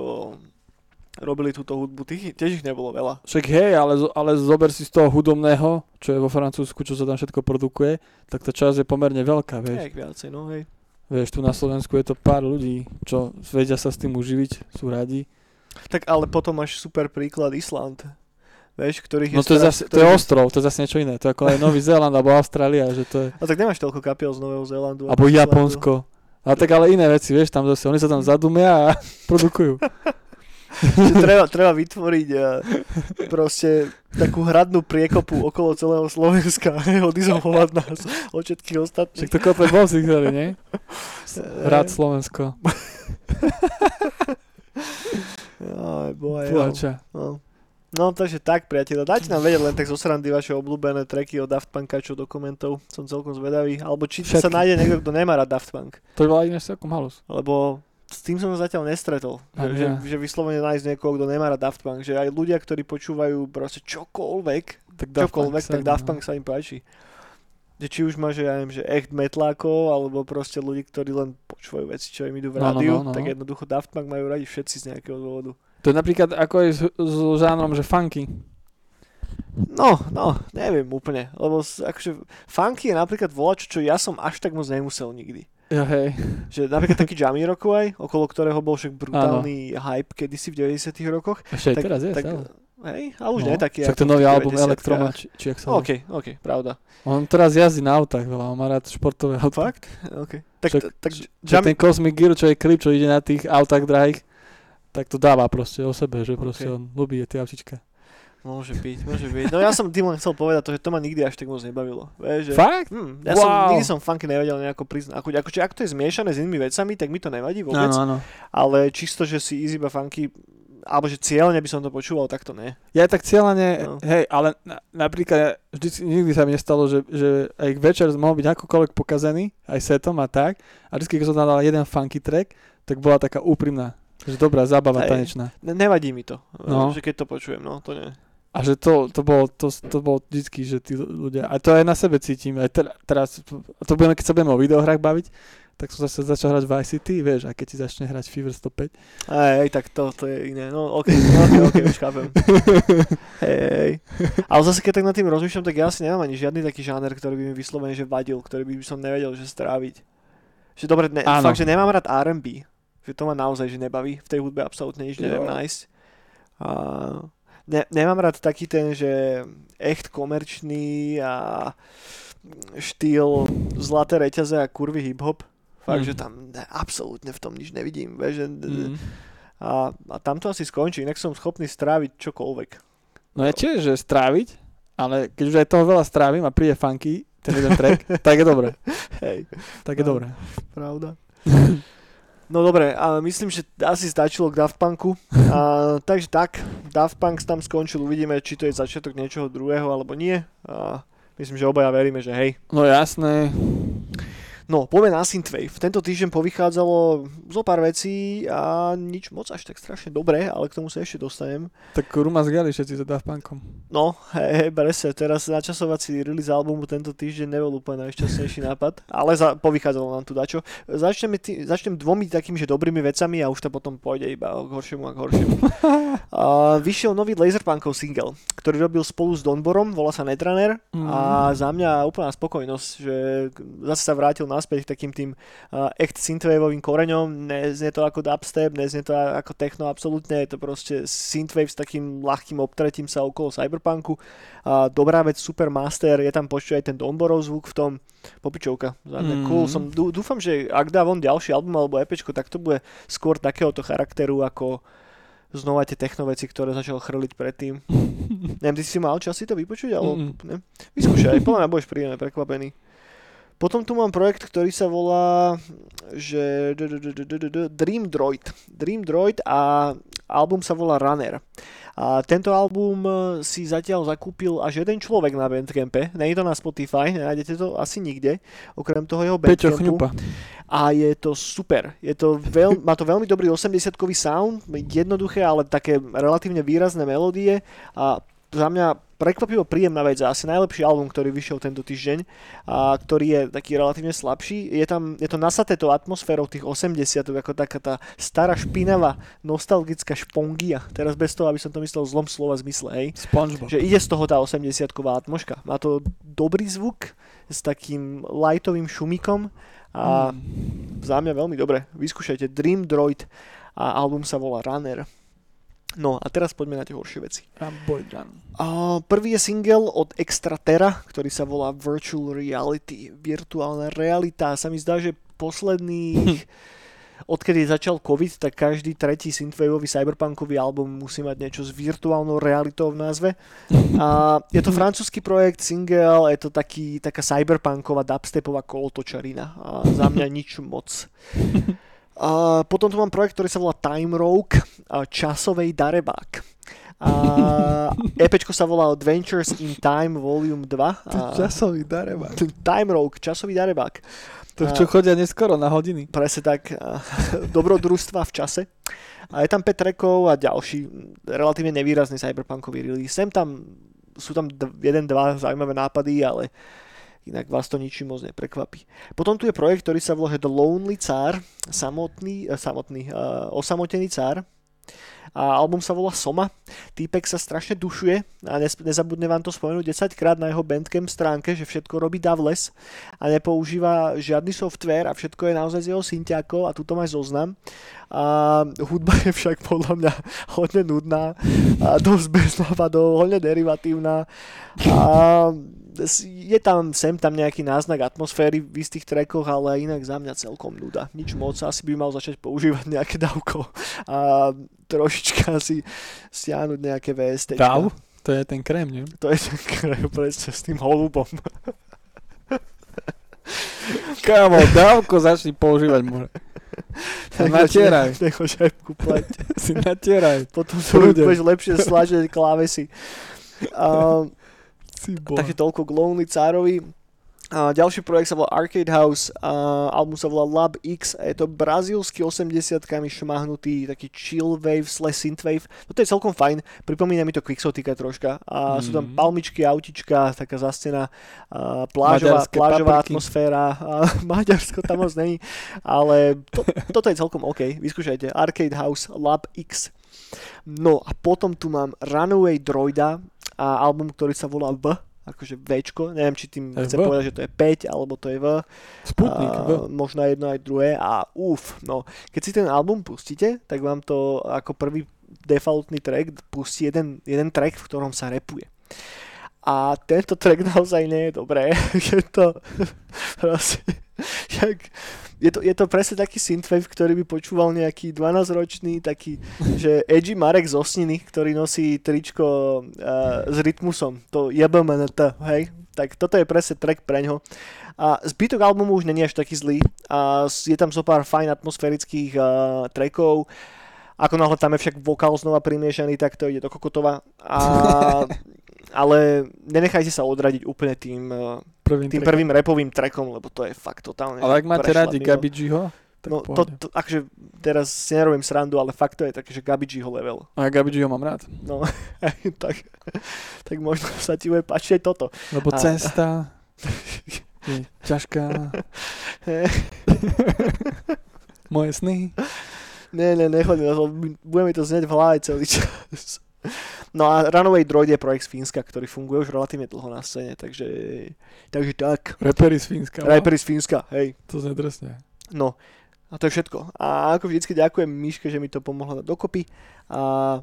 robili túto hudbu, tých tiež ich nebolo veľa. Však hej, ale, ale zober si z toho hudobného, čo je vo Francúzsku, čo sa tam všetko produkuje, tak tá časť je pomerne veľká, vieš. Nejak viacej, no hej. Vieš, tu na Slovensku je to pár ľudí, čo vedia sa s tým uživiť, sú radi. Tak ale potom máš super príklad Island. vieš, ktorých No to je, zase, to je ktorých- ostrov, to je zase niečo iné. To je ako aj Nový Zéland alebo Austrália, že to je, A tak nemáš toľko kapiel z Nového Zélandu. alebo Islandu. Japonsko. A tak ale iné veci, vieš, tam zase, oni sa tam zadumia a produkujú. Že treba, treba vytvoriť eh, proste takú hradnú priekopu okolo celého Slovenska, odizolovať nás od všetkých ostatných. Však to kope bol si chceli, nie? Hrad Eh, Slovensko. Aj, boha. Fúhača. No. no, takže tak, priateľa. Dajte nám vedieť len tak zo srandy vaše obľúbené tracky od Daft Punka, čo dokumentov. Som celkom zvedavý. Alebo či sa nájde niekto, kto nemá rád Daft Punk. To by bola iné celkom halus. Lebo s tým som sa zatiaľ nestretol. Že, že, že vyslovene nájsť niekoho, kto nemá rád Daft Punk. Že aj ľudia, ktorí počúvajú proste čokoľvek, Tak čokoľvek, tak sa- Daft Punk sa im páči. Že či už máš, ja neviem, že echt metlákov, alebo proste ľudí, ktorí len počúvajú veci, čo im idú v No, no, rádiu, no, no. tak jednoducho Daft Punk majú radi všetci z nejakého dôvodu. To je napríklad ako aj s, s žánrom, že funky. No, no, neviem úplne, lebo akože funky je napríklad volač, čo ja som až tak moc nemusel nikdy. Ja, hej. Že napríklad taký Jamiroquai, okolo ktorého bol však brutálny hype kedysi v 90 rokoch. Ešte Tak, teraz je, tak, stále. hej, ale už No, nie taký. Však ten nový album 90-kách. Elektroma, či, či jak sa. OK, OK, pravda. On teraz jazdí na autách veľa, on má rád športové auta. Fakt? OK. Tak, Však- tak Jam- ten Cosmic Gear, čo je klip, čo ide na tých autách drahých, tak to dáva proste o sebe, že proste Ok. on ľubí tie autička. Môže byť, môže byť. No ja som tým len chcel povedať to, že to ma nikdy až tak moc nebavilo. Vieš, že... Fakt? Hm, ja som, Wow. nikdy som funky nevedel nejako priznať. Ako, ako, ak to je zmiešané s inými vecami, tak mi to nevadí vôbec. Áno, áno. Ale čisto, že si easy iba funky, alebo že cieľne by som to počúval, tak to nie. Ja tak cieľane, No. hej, ale na, napríklad ja vždy, nikdy sa mi nestalo, že, že aj večer mohol byť akokoľvek pokazený, aj setom a tak, a vždy, keď som dal jeden funky track, tak bola taká úprimná, že dobrá zábava Hej. tanečná. Ne- nevadí mi to, No. že keď to počujem, no to nie. A že to, to bolo, to, to bolo vždycky, že tí ľudia, a to aj na sebe cítim, aj ter, teraz, a to budeme, keď sa budeme o videohrách baviť, tak som zase začal hrať Vice City, vieš, a keď ti začne hrať Fever 105. Hej, tak to, to je iné. No ok, ok, ok, už chápem. Hej. Ale zase keď tak nad tým rozmýšľam, tak ja asi nemám ani žiadny taký žáner, ktorý by mi vyslovene že vadil, ktorý by som nevedel, že stráviť. Že dobre, ne, Áno. fakt, že nemám rád R&B. Že to ma naozaj že nebaví. V tej hudbe absolútne nič neviem nájsť. A ne, nemám rád taký ten, že echt komerčný a štýl zlaté reťaze a kurvy hip-hop. Fakt, Mm. že tam ne, absolútne v tom nič nevidím. Vieš, že, Mm. a, a tam to asi skončí, inak som schopný stráviť čokoľvek. No ja tiež, že stráviť, ale keď už aj toho veľa strávim a príde funky, ten jeden track, tak je dobre. Hej, Tak je No. dobre. pravda. No dobre, ale myslím, že asi stačilo k Daft Punku. A, takže tak, Daft Punk tam skončil, uvidíme, či to je začiatok niečoho druhého alebo nie. A myslím, že obaja veríme, že hej. No jasné. No, poďme na Synthwave. Tento týždeň povychádzalo zo pár vecí a nič moc až tak strašne dobré, ale k tomu sa ešte dostanem. Tak Rumas Gali všetci za Daft Punkom. No, hej, hej, presne, teraz načasovať si release albumu tento týždeň nebol úplne najšťastnejší nápad, ale za, povychádzalo nám tu dačo. Začneme tý, začnem dvomi takými, že dobrými vecami a už to potom pôjde iba k horšiemu a k horšiemu. a, vyšiel nový Laserpunkov single, ktorý robil spolu s Donborom, volá sa Netrunner a za mňa úplná spokojnosť, že zase sa vrátil naspäť k takým tým uh, echt synthwaveovým koreňom, neznie to ako dubstep, neznie to ako techno absolútne, je to proste synthwave s takým ľahkým obtretím sa okolo cyberpunku. Uh, dobrá vec, super master, je tam počuť aj ten Donborov zvuk v tom, popičovka, Mhm. cool. Som, dú, dúfam, že ak dá von ďalší album alebo EPčko, tak to bude skôr takéhoto charakteru ako znova tie techno veci, ktoré začal chrliť predtým. Neviem, ty si mal čas si to vypočuť, alebo Mm-mm. ne? Vyskúšaj, podľa mňa budeš príjemne prekvapený. Potom tu mám projekt, ktorý sa volá že Dream Droid. Dream Droid a album sa volá Runner. A tento album e, si zatiaľ zakúpil až jeden človek na Bandcampe. Je to na Spotify, nenájdete to asi nikde, okrem toho jeho Bandcampu. A je to super. Je to veľ, má to veľmi dobrý 80-kový sound, jednoduché, ale také relatívne výrazné melódie a za mňa prekvapivo príjemná vec a asi najlepší album, ktorý vyšiel tento týždeň a ktorý je taký relatívne slabší. Je tam, je to nasaté to atmosférou tých 80 ako taká tá stará špinavá nostalgická špongia. Teraz bez toho, aby som to myslel v zlom slova zmysle, hej. Spongebob. Že ide z toho tá 80-ková atmoška. Má to dobrý zvuk s takým lightovým šumikom a Mm. za mňa veľmi dobre. Vyskúšajte Dream Droid a album sa volá Runner. No a teraz poďme na tie horšie veci. A prvý je single od Extratera, ktorý sa volá Virtual Reality. Virtuálna realita. Sa mi zdá, že posledných... odkedy začal COVID, tak každý tretí synthwaveový cyberpunkový album musí mať niečo s virtuálnou realitou v názve. A je to francúzsky projekt, single, je to taký, taká cyberpunková dubstepová kolotočarina. A za mňa nič moc. Potom tu mám projekt, ktorý sa volá Time Rogue, časovej darebák. A EPčko sa volá Adventures in Time Volume 2. A Časový darebák. Time Rogue, časový darebák. To čo chodia neskoro na hodiny. Presne tak, dobrodružstva v čase. A je tam 5 trackov a ďalší relatívne nevýrazný cyberpunkový release. Sem tam, sú tam d- jeden, dva zaujímavé nápady, ale inak vás to ničím moc neprekvapí. Potom tu je projekt, ktorý sa volá The Lonely Cár, samotný, eh, samotný, uh, osamotený cár. A album sa volá Soma. Týpek sa strašne dušuje a nezabudne vám to spomenúť 10 krát na jeho Bandcamp stránke, že všetko robí Davles a nepoužíva žiadny software a všetko je naozaj z jeho syntiakov a tuto máš zoznam. A hudba je však podľa mňa hodne nudná a dosť bez nápadov, hodne derivatívna a je tam sem tam nejaký náznak atmosféry v istých trekoch, ale inak za mňa celkom nuda. Nič moc, asi by mal začať používať nejaké dávko a trošička si stiahnuť nejaké VST. Dav? To je ten krém, nie? To je ten krém presne s tým holubom. Kámo, dávko začni používať more. natieraj. Necho šajpku pleť. Si natieraj. Potom to Ľudia. budeš lepšie slažiť klávesy. Um, Si. Takže toľko k Lonely Cárovi. A ďalší projekt sa volá Arcade House, a album sa volá Lab X a je to brazílsky 80-kami šmahnutý taký chill wave slash synthwave. No to je celkom fajn, pripomína mi to Quixotica troška. A sú tam Mhm. palmičky, autička, taká zastená a plážová, Maďarské plážová papriky. atmosféra. A Maďarsko tam moc není, ale to, toto je celkom OK. Vyskúšajte Arcade House Lab X. No a potom tu mám Runaway Droida a album, ktorý sa volá V, akože Včko, neviem, či tým To je chce V. povedať, že to je 5, alebo to je V. Sputnik, a, V. Možno aj jedno, aj druhé a uf, no. Keď si ten album pustíte, tak vám to ako prvý defaultný track pustí jeden, jeden track, v ktorom sa repuje. A tento track naozaj nie je dobré. je to proste, však, je to, je to presne taký synthwave, ktorý by počúval nejaký 12-ročný, taký, že edgy Marek z Osniny, ktorý nosí tričko uh, s rytmusom. To JBMNT, hej? Tak toto je presne track pre ňo. A zbytok albumu už není až taký zlý. A je tam zo pár fajn atmosférických uh, trackov. Ako náhle tam je však vokál znova primiešaný, tak to ide do kokotova. A, ale nenechajte sa odradiť úplne tým, uh, Prvým tým trackom. prvým repovým trackom, lebo to je fakt totálne. Ale ak máte radi mimo. Gabi Gho, tak No no, to, to, akože teraz si nerobím srandu, ale fakt to je také, že Gabi Gho level. A ja mám rád. No, tak, tak možno sa ti bude páčiť aj toto. Lebo A- cesta je ťažká. Moje sny. Ne, ne, nechodím, na to, bude mi to znieť v hlave celý čas. No a Runaway Droid je projekt z Fínska, ktorý funguje už relatívne dlho na scéne, takže, takže tak. Rappery z Fínska. no? Rappery z Fínska, hej. To znie drsne. No, a to je všetko. A ako vždycky ďakujem Miške, že mi to pomohlo dať dokopy. A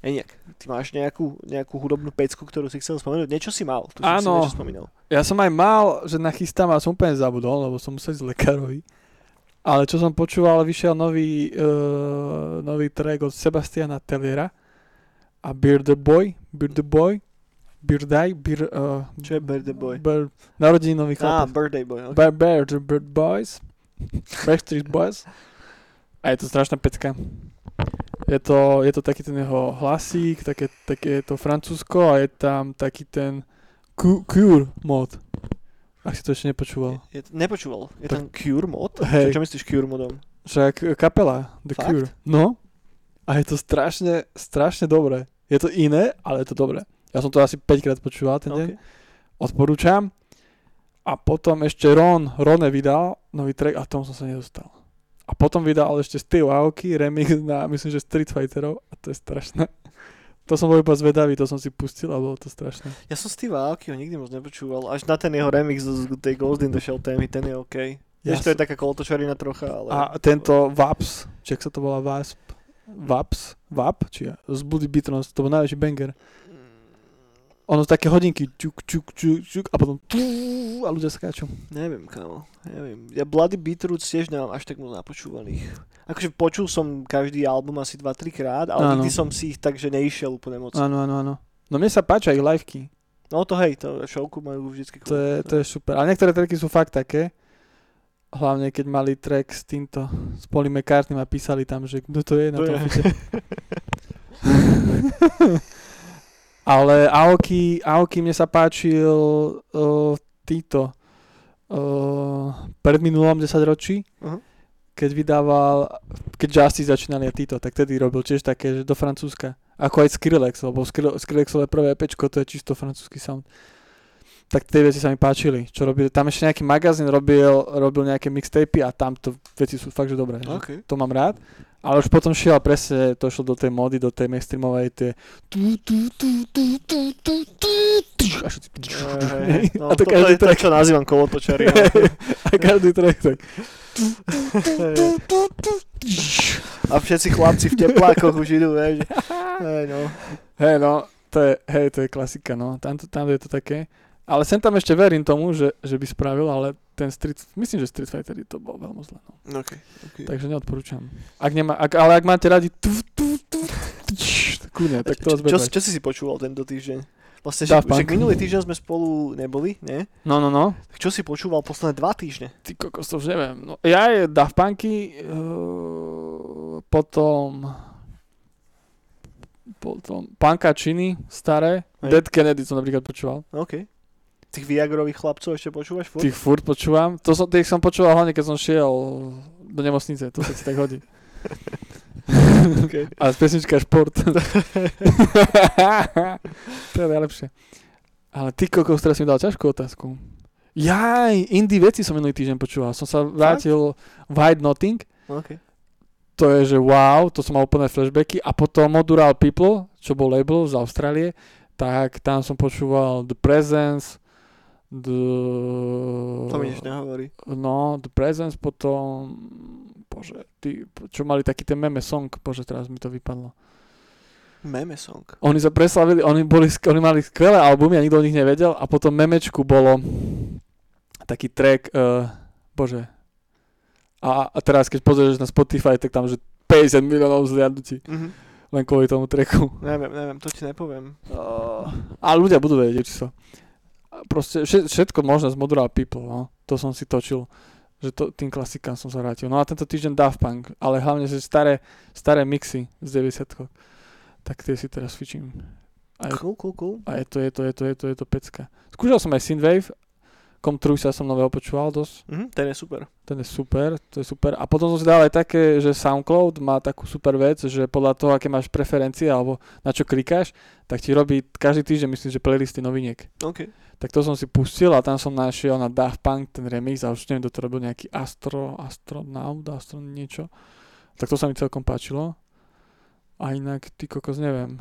nejak, ty máš nejakú, nejakú hudobnú pecku, ktorú si chcel spomenúť? Niečo si mal, tu si Áno. niečo spomínal. Ja som aj mal, že nachystám a som úplne zabudol, lebo som musel ísť lekárovi. Ale čo som počúval, vyšiel nový, uh, nový track od Sebastiana Tellera a Beard the Boy, Beard the Boy, Beardai, Beard, uh, Čo je Birthday Boy? Bear, narodeninový Á, chlapec. Birthday Boy, okay. Bear, the Bird Boys, Backstreet Boys. A je to strašná pecka. Je to, je to taký ten jeho hlasík, také, také je to francúzsko a je tam taký ten cu- Cure mod. Ak si to ešte nepočúval. Je, nepočúval. Je Tak- tam Cure mod? Hej. Čo, čo myslíš Cure modom? Však kapela The Fakt? Cure. No. A je to strašne, strašne dobré. Je to iné, ale je to dobré. Ja som to asi 5 krát počúval ten deň. Okay. Odporúčam. A potom ešte Ron, Rone vydal nový track a tomu som sa nedostal. A potom vydal ešte Steve Aoki remix na, myslím, že Street Fighterov a to je strašné. To som bol iba zvedavý, to som si pustil a bolo to strašné. Ja som Steve Aokiho nikdy moc nepočúval. Až na ten jeho remix z tej Ghost in the Shell témy, ten je OK. Ja Vieš, to je taká kolotočarina trocha, ale... A tento Vaps, či ak sa to volá Wasp, Vaps, Vap, či ja, z Bloody Beatles, to bol najväčší banger. Ono také hodinky, čuk, čuk, čuk, čuk, a potom tú, a ľudia skáču. Neviem, kámo, neviem. Ja Bloody Beetroots tiež nemám až tak moc napočúvaných. Akože počul som každý album asi 2-3 krát, ale Áno. nikdy som si ich tak, že neišiel úplne moc. Áno, áno, áno. No mne sa páčia ich liveky. No to hej, to showku majú vždycky To je, to je super. A niektoré tracky sú fakt také. Hlavne keď mali track s týmto, s McCartneym a písali tam, že kto to je na To tom je. Ale Aoki, Aoki mne sa páčil uh, týto uh, pred minulom 10 ročí, Aha. keď vydával, keď Justice začínali a týto, tak tedy robil tiež také, že do Francúzska. Ako aj Skrillex, lebo Skrille- Skrillexové prvé pečko, to je čisto francúzsky sound. Tak tie veci sa mi páčili. Čo robil, tam ešte nejaký magazín robil, robil nejaké mixtapy a tam to veci sú fakt, že dobré. že OK. To mám rád. Ale už potom šiel presne, to šlo do tej mody, do tej mainstreamovej, tie tu, tu, tu, tu, tu, tu, tu, tu, a všetci no, a to to, každý track, čo nazývam kolotočari. a každý track tak. A všetci chlapci v teplákoch už idú, vieš. Hej, no. Hej no, to je, hej, to je klasika, no. Tam, tam je to také. Ale sem tam ešte verím tomu, že, že by spravil, ale ten Street, myslím, že Street Fighter to bol veľmi zle, no. Okay, okay. Takže neodporúčam. Ak nemá, ak, ale ak máte radi tu, tu, tu, tak kúne, tak to čo, čo, si si počúval tento týždeň? Vlastne, že, že minulý týždeň sme spolu neboli, nie? No, no, no. Tak čo si počúval posledné dva týždne? Ty kokos, to už neviem. No, ja je Daft Punky, uh, potom potom Chiny, staré, Hej. Dead Kennedy som napríklad počúval. OK. Tých Viagrových chlapcov ešte počúvaš furt? Tých furt počúvam. To som, tých som počúval hlavne, keď som šiel do nemocnice, to sa ti tak hodí. Okay. A pesnička šport. to je najlepšie. Ale ty kokos, teraz mi dal ťažkú otázku. Jaj, indie veci som minulý týždeň počúval. Som sa vrátil White Nothing. OK. To je, že wow, to som mal úplné flashbacky. A potom Modural People, čo bol label z Austrálie, tak tam som počúval The Presence, The... To mi nič nehovorí. No, The Presence, potom... Bože, ty, čo mali taký ten meme song, bože, teraz mi to vypadlo. Meme song. Oni sa preslavili, oni, boli, oni mali skvelé albumy a nikto o nich nevedel a potom memečku bolo taký track, uh, bože. A, a teraz keď pozrieš na Spotify, tak tam, že 50 miliónov zliadnutí Mhm. len kvôli tomu tracku. Neviem, neviem, to ti nepoviem. Uh, ale ľudia budú vedieť, či so. Proste všet, všetko možné z Modular People, no. To som si točil, že to, tým klasikám som sa vrátil. No a tento týždeň Daft Punk, ale hlavne, že staré, staré mixy z 90 tak tie si teraz fičím. A je, Cool, cool, cool. a je to, je to, je to, je to, je to pecka. Skúšal som aj Synthwave, Com True sa som nového počúval dosť, Mhm, ten je super. ten je super, to je super. A potom som si dal aj také, že SoundCloud má takú super vec, že podľa toho, aké máš preferencie alebo na čo klikáš, tak ti robí každý týždeň, myslím, že playlisty noviniek. OK. Tak to som si pustil a tam som našiel na Daft Punk ten remix a už neviem, kto to robil nejaký Astro, Astronaut, Astro niečo. Tak to sa mi celkom páčilo. A inak, ty kokos, neviem.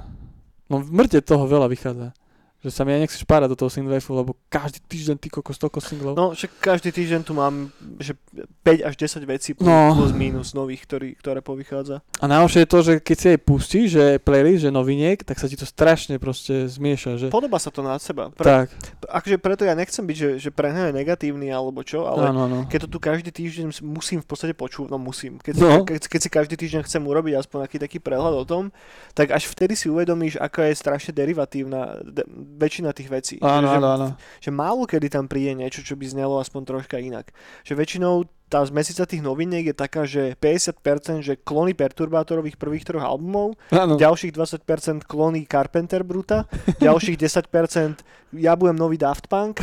No v mŕte toho veľa vychádza. Že sa mi aj nechceš párať do toho synthwaveu, lebo každý týždeň ty kokos toľko singlov. No, však každý týždeň tu mám, že 5 až 10 vecí plus, No. plus minus nových, ktorý, ktoré povychádza. A najhoršie je to, že keď si aj pustíš, že playlist, že noviniek, tak sa ti to strašne proste zmieša, že... Podobá sa to na seba. Pre, Tak, akože preto ja nechcem byť, že, že prehnane negatívny alebo čo, ale áno, áno. keď to tu každý týždeň musím v podstate počúvať, no musím. Keď, No. no. keď, keď si každý týždeň chcem urobiť aspoň taký, taký prehľad o tom, tak až vtedy si uvedomíš, aká je strašne derivatívna de, väčšina tých vecí. Áno, že, áno, áno. že málo kedy tam príde niečo, čo by znelo aspoň troška inak. Že väčšinou tá zmesica tých noviniek je taká, že 50% že klony perturbátorových prvých troch albumov, áno. ďalších 20% klony Carpenter Bruta, ďalších 10% ja budem nový Daft Punk,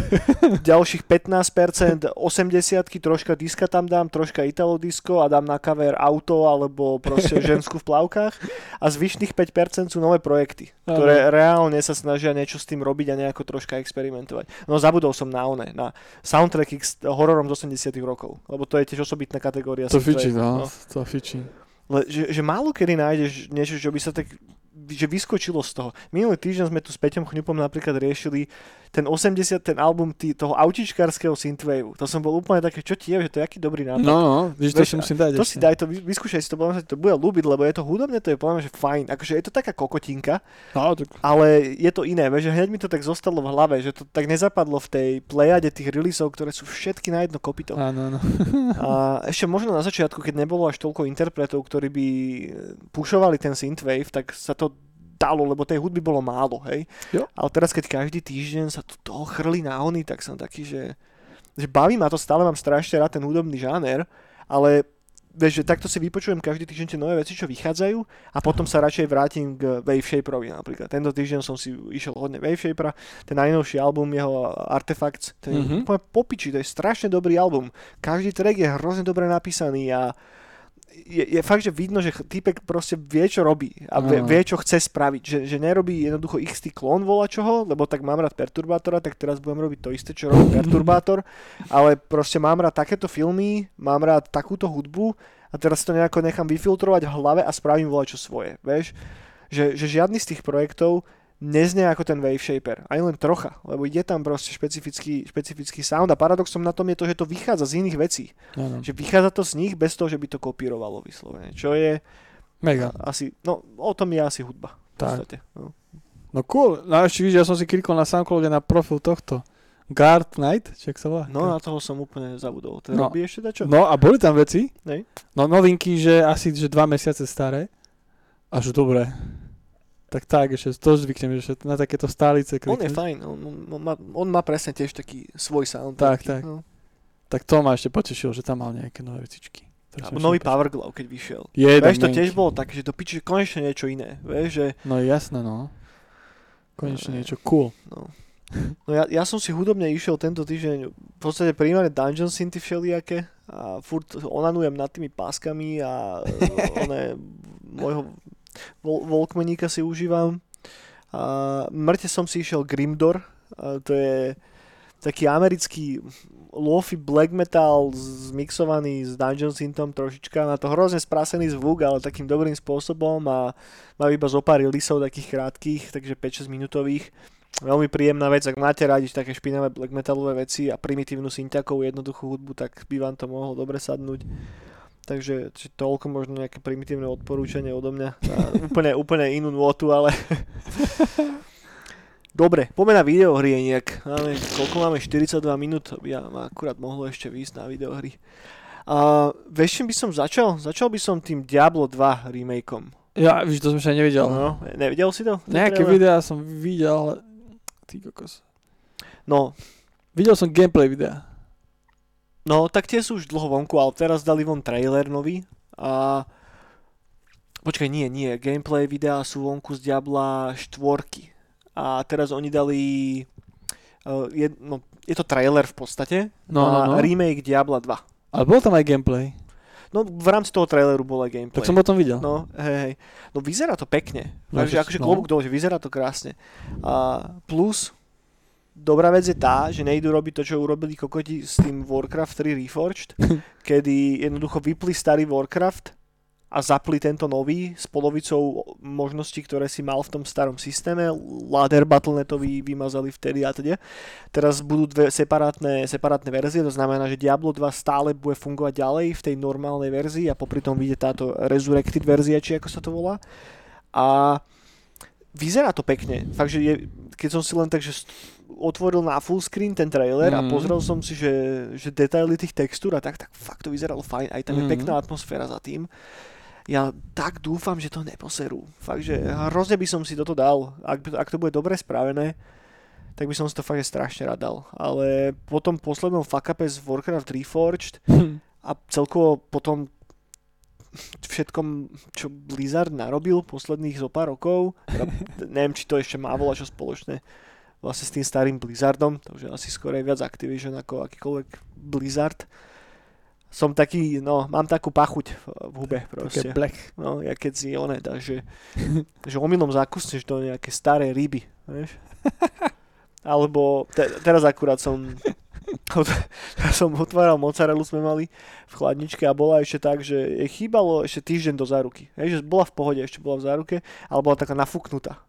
ďalších 15% 80 troška diska tam dám, troška Italo disco a dám na cover auto alebo proste žensku v plavkách a zvyšných 5% sú nové projekty, ktoré reálne sa snažia niečo s tým robiť a nejako troška experimentovať. No zabudol som na one, na soundtracky s- hororom z 80 rokov, lebo to je tiež osobitná kategória. To fičí, no. To fičí. Le, že, že málo kedy nájdeš niečo, čo by sa tak že vyskočilo z toho. Minulý týždeň sme tu s Peťom Chňupom napríklad riešili ten 80, ten album tý, toho autičkárskeho synthwaveu. To som bol úplne také, čo ti je, že to je aký dobrý nápad. No, no, víš, to Vieš, si musím dať. To ešte. si daj, to vy- vyskúšaj si to, podľa mňa to bude ľúbiť, lebo je to hudobne, to je podľa mňa, že fajn. Akože je to taká kokotinka, No, tak, ale je to iné, vieš, že hneď mi to tak zostalo v hlave, že to tak nezapadlo v tej plejade tých releaseov, ktoré sú všetky na jedno kopito. áno, áno. A ešte možno na začiatku, keď nebolo až toľko interpretov, ktorí by pušovali ten synthwave, tak sa to dalo, lebo tej hudby bolo málo, hej. Jo. Ale teraz, keď každý týždeň sa tu toho chrli na hony, tak som taký, že, že baví ma to, stále mám strašne rád ten hudobný žáner, ale vieš, že takto si vypočujem každý týždeň tie nové veci, čo vychádzajú a potom sa radšej vrátim k Wave Shaperovi napríklad. Tento týždeň som si išiel hodne Wave Shapera, ten najnovší album, jeho Artifacts, ten je Mhm. popiči, to je strašne dobrý album. Každý track je hrozne dobre napísaný a je, je fakt, že vidno, že týpek proste vie, čo robí a vie, vie čo chce spraviť. Že, že nerobí jednoducho XT klon vola čoho, lebo tak mám rád Perturbátora, tak teraz budem robiť to isté, čo robí Perturbátor, ale proste mám rád takéto filmy, mám rád takúto hudbu a teraz to nejako nechám vyfiltrovať v hlave a spravím vola čo svoje, vieš? Že, že žiadny z tých projektov neznie ako ten Wave Shaper, ani len trocha, lebo je tam proste špecifický, špecifický sound a paradoxom na tom je to, že to vychádza z iných vecí. áno. Že vychádza to z nich bez toho, že by to kopírovalo vyslovene. Čo je Mega. asi, no o tom je asi hudba. V Tak. podstate. No. No cool. No a ešte vidíš, ja som si klikol na Soundcloude na profil tohto. Guard Knight, či jak sa volá? no na toho som úplne zabudol. Ten No. robí ešte dačo? No a boli tam veci. Nej. No novinky, že asi že dva mesiace staré. Až dobré. Tak tak, ešte to zvyknem, že na takéto stálice on je fajn, on, on, má, on má presne tiež taký svoj sound. Tak, taký, tak. No. Tak to ma ešte potešilo, že tam mal nejaké nové vecičky. Alebo nový ešte Power Glove, keď vyšiel. Je, Vieš, to tiež bolo také, že to piči, konečne niečo iné. Vieš, že No jasné, no. Konečne No, niečo cool. No. No ja, ja som si hudobne išiel tento týždeň v podstate primárne Dungeon Synthy všelijaké a furt onanujem nad tými páskami a e, one môjho Vol- Volkmaníka si užívam. A mŕte som si išiel Grimdor, to je taký americký lofi black metal zmixovaný s Dungeon Synthom trošička. Má to hrozne sprasený zvuk, ale takým dobrým spôsobom a má iba zo pár releaseov takých krátkých, takže 5-6 minútových. Veľmi príjemná vec, ak máte radi také špinavé black metalové veci a primitívnu synťakovú jednoduchú hudbu, tak by vám to mohlo dobre sadnúť. Takže či toľko možno nejaké primitívne odporúčanie odo mňa. Úplne, úplne inú nôtu, ale... Dobre, poďme na videohry nejak. Máme, koľko máme? 42 minút. Ja ma akurát mohlo ešte výjsť na videohry. A vieš, čím by som začal? Začal by som tým Diablo 2 remakeom. Ja, víš, to som ešte nevidel. No, nevidel si to? Nejaké videá som videl, ale... Ty kokos. No, Videl som gameplay videa. No, tak tie sú už dlho vonku, ale teraz dali von trailer nový a... Počkaj, nie, nie, gameplay videá sú vonku z Diabla 4. A teraz oni dali... Uh, je, no, je to trailer v podstate No, na no, no. remake Diabla 2. Ale bol tam aj gameplay. No, v rámci toho traileru bol aj gameplay. Tak som o tom videl. No, hej, hej. No vyzerá to pekne. No, Takže že- akože no. klobúk dole, že vyzerá to krásne. A plus, dobrá vec je tá, že nejdu robiť to, čo urobili kokoti s tým Warcraft 3 Reforged, kedy jednoducho vypli starý Warcraft a zapli tento nový s polovicou možností, ktoré si mal v tom starom systéme. Ladder Battle.netový vymazali vtedy a teda. Teraz budú dve separátne, separátne verzie, to znamená, že Diablo 2 stále bude fungovať ďalej v tej normálnej verzii a popri tom vyjde táto Resurrected verzia, či ako sa to volá. A vyzerá to pekne. Fakt, že je, keď som si len tak, že otvoril na full screen ten trailer a Mhm. pozrel som si, že, že detaily tých textúr a tak, tak fakt to vyzeralo fajn. Aj tam je Mhm. pekná atmosféra za tým. Ja tak dúfam, že to neposerú. Fakt, že hrozne by som si toto dal. Ak, ak to bude dobre spravené, tak by som si to fakt strašne rád dal. Ale po tom poslednom fuck z Warcraft Reforged a celkovo potom všetkom, čo Blizzard narobil posledných zo pár rokov, teda, neviem, či to ešte má volať čo spoločné vlastne s tým starým Blizzardom, takže asi skôr je viac Activision ako akýkoľvek Blizzard. Som taký, no, mám takú pachuť v, hube Také proste. black. No, ja keď si one dá, že, omylom zakusneš do nejaké staré ryby, vieš? Alebo te, teraz akurát som som otváral mozzarellu, sme mali v chladničke a bola ešte tak, že jej chýbalo ešte týždeň do záruky. Hej, že bola v pohode, ešte bola v záruke, ale bola taká nafúknutá.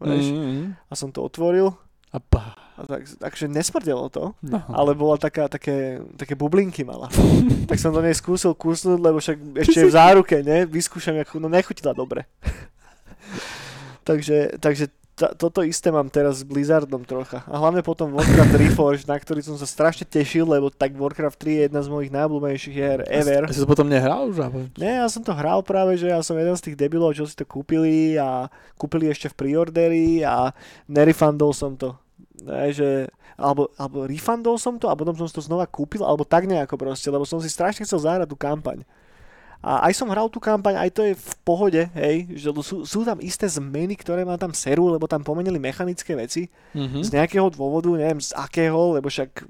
Mm-hmm. A som to otvoril A pá. a tak, takže nesmrdelo to, No. ale bola taká, také, také bublinky mala. tak som do nej skúsil kúsnuť, lebo však ešte je v záruke, ne? Vyskúšam, ako, no nechutila dobre. takže, takže ta, toto isté mám teraz s Blizzardom trocha. A hlavne potom Warcraft Reforged, na ktorý som sa strašne tešil, lebo tak Warcraft 3 je jedna z mojich najobľúbenejších hier ever. A si to potom nehral už? Nie, ja som to hral práve, že ja som jeden z tých debilov, čo si to kúpili a kúpili ešte v preorderi a nerefundol som to. Ne, že, alebo, alebo refundol som to a potom som si to znova kúpil, alebo tak nejako proste, lebo som si strašne chcel zahrať tú kampaň. A aj som hral tú kampaň, aj to je v pohode, hej, že sú, sú tam isté zmeny, ktoré ma tam serú, lebo tam pomenili mechanické veci Mm-hmm. z nejakého dôvodu, neviem z akého, lebo však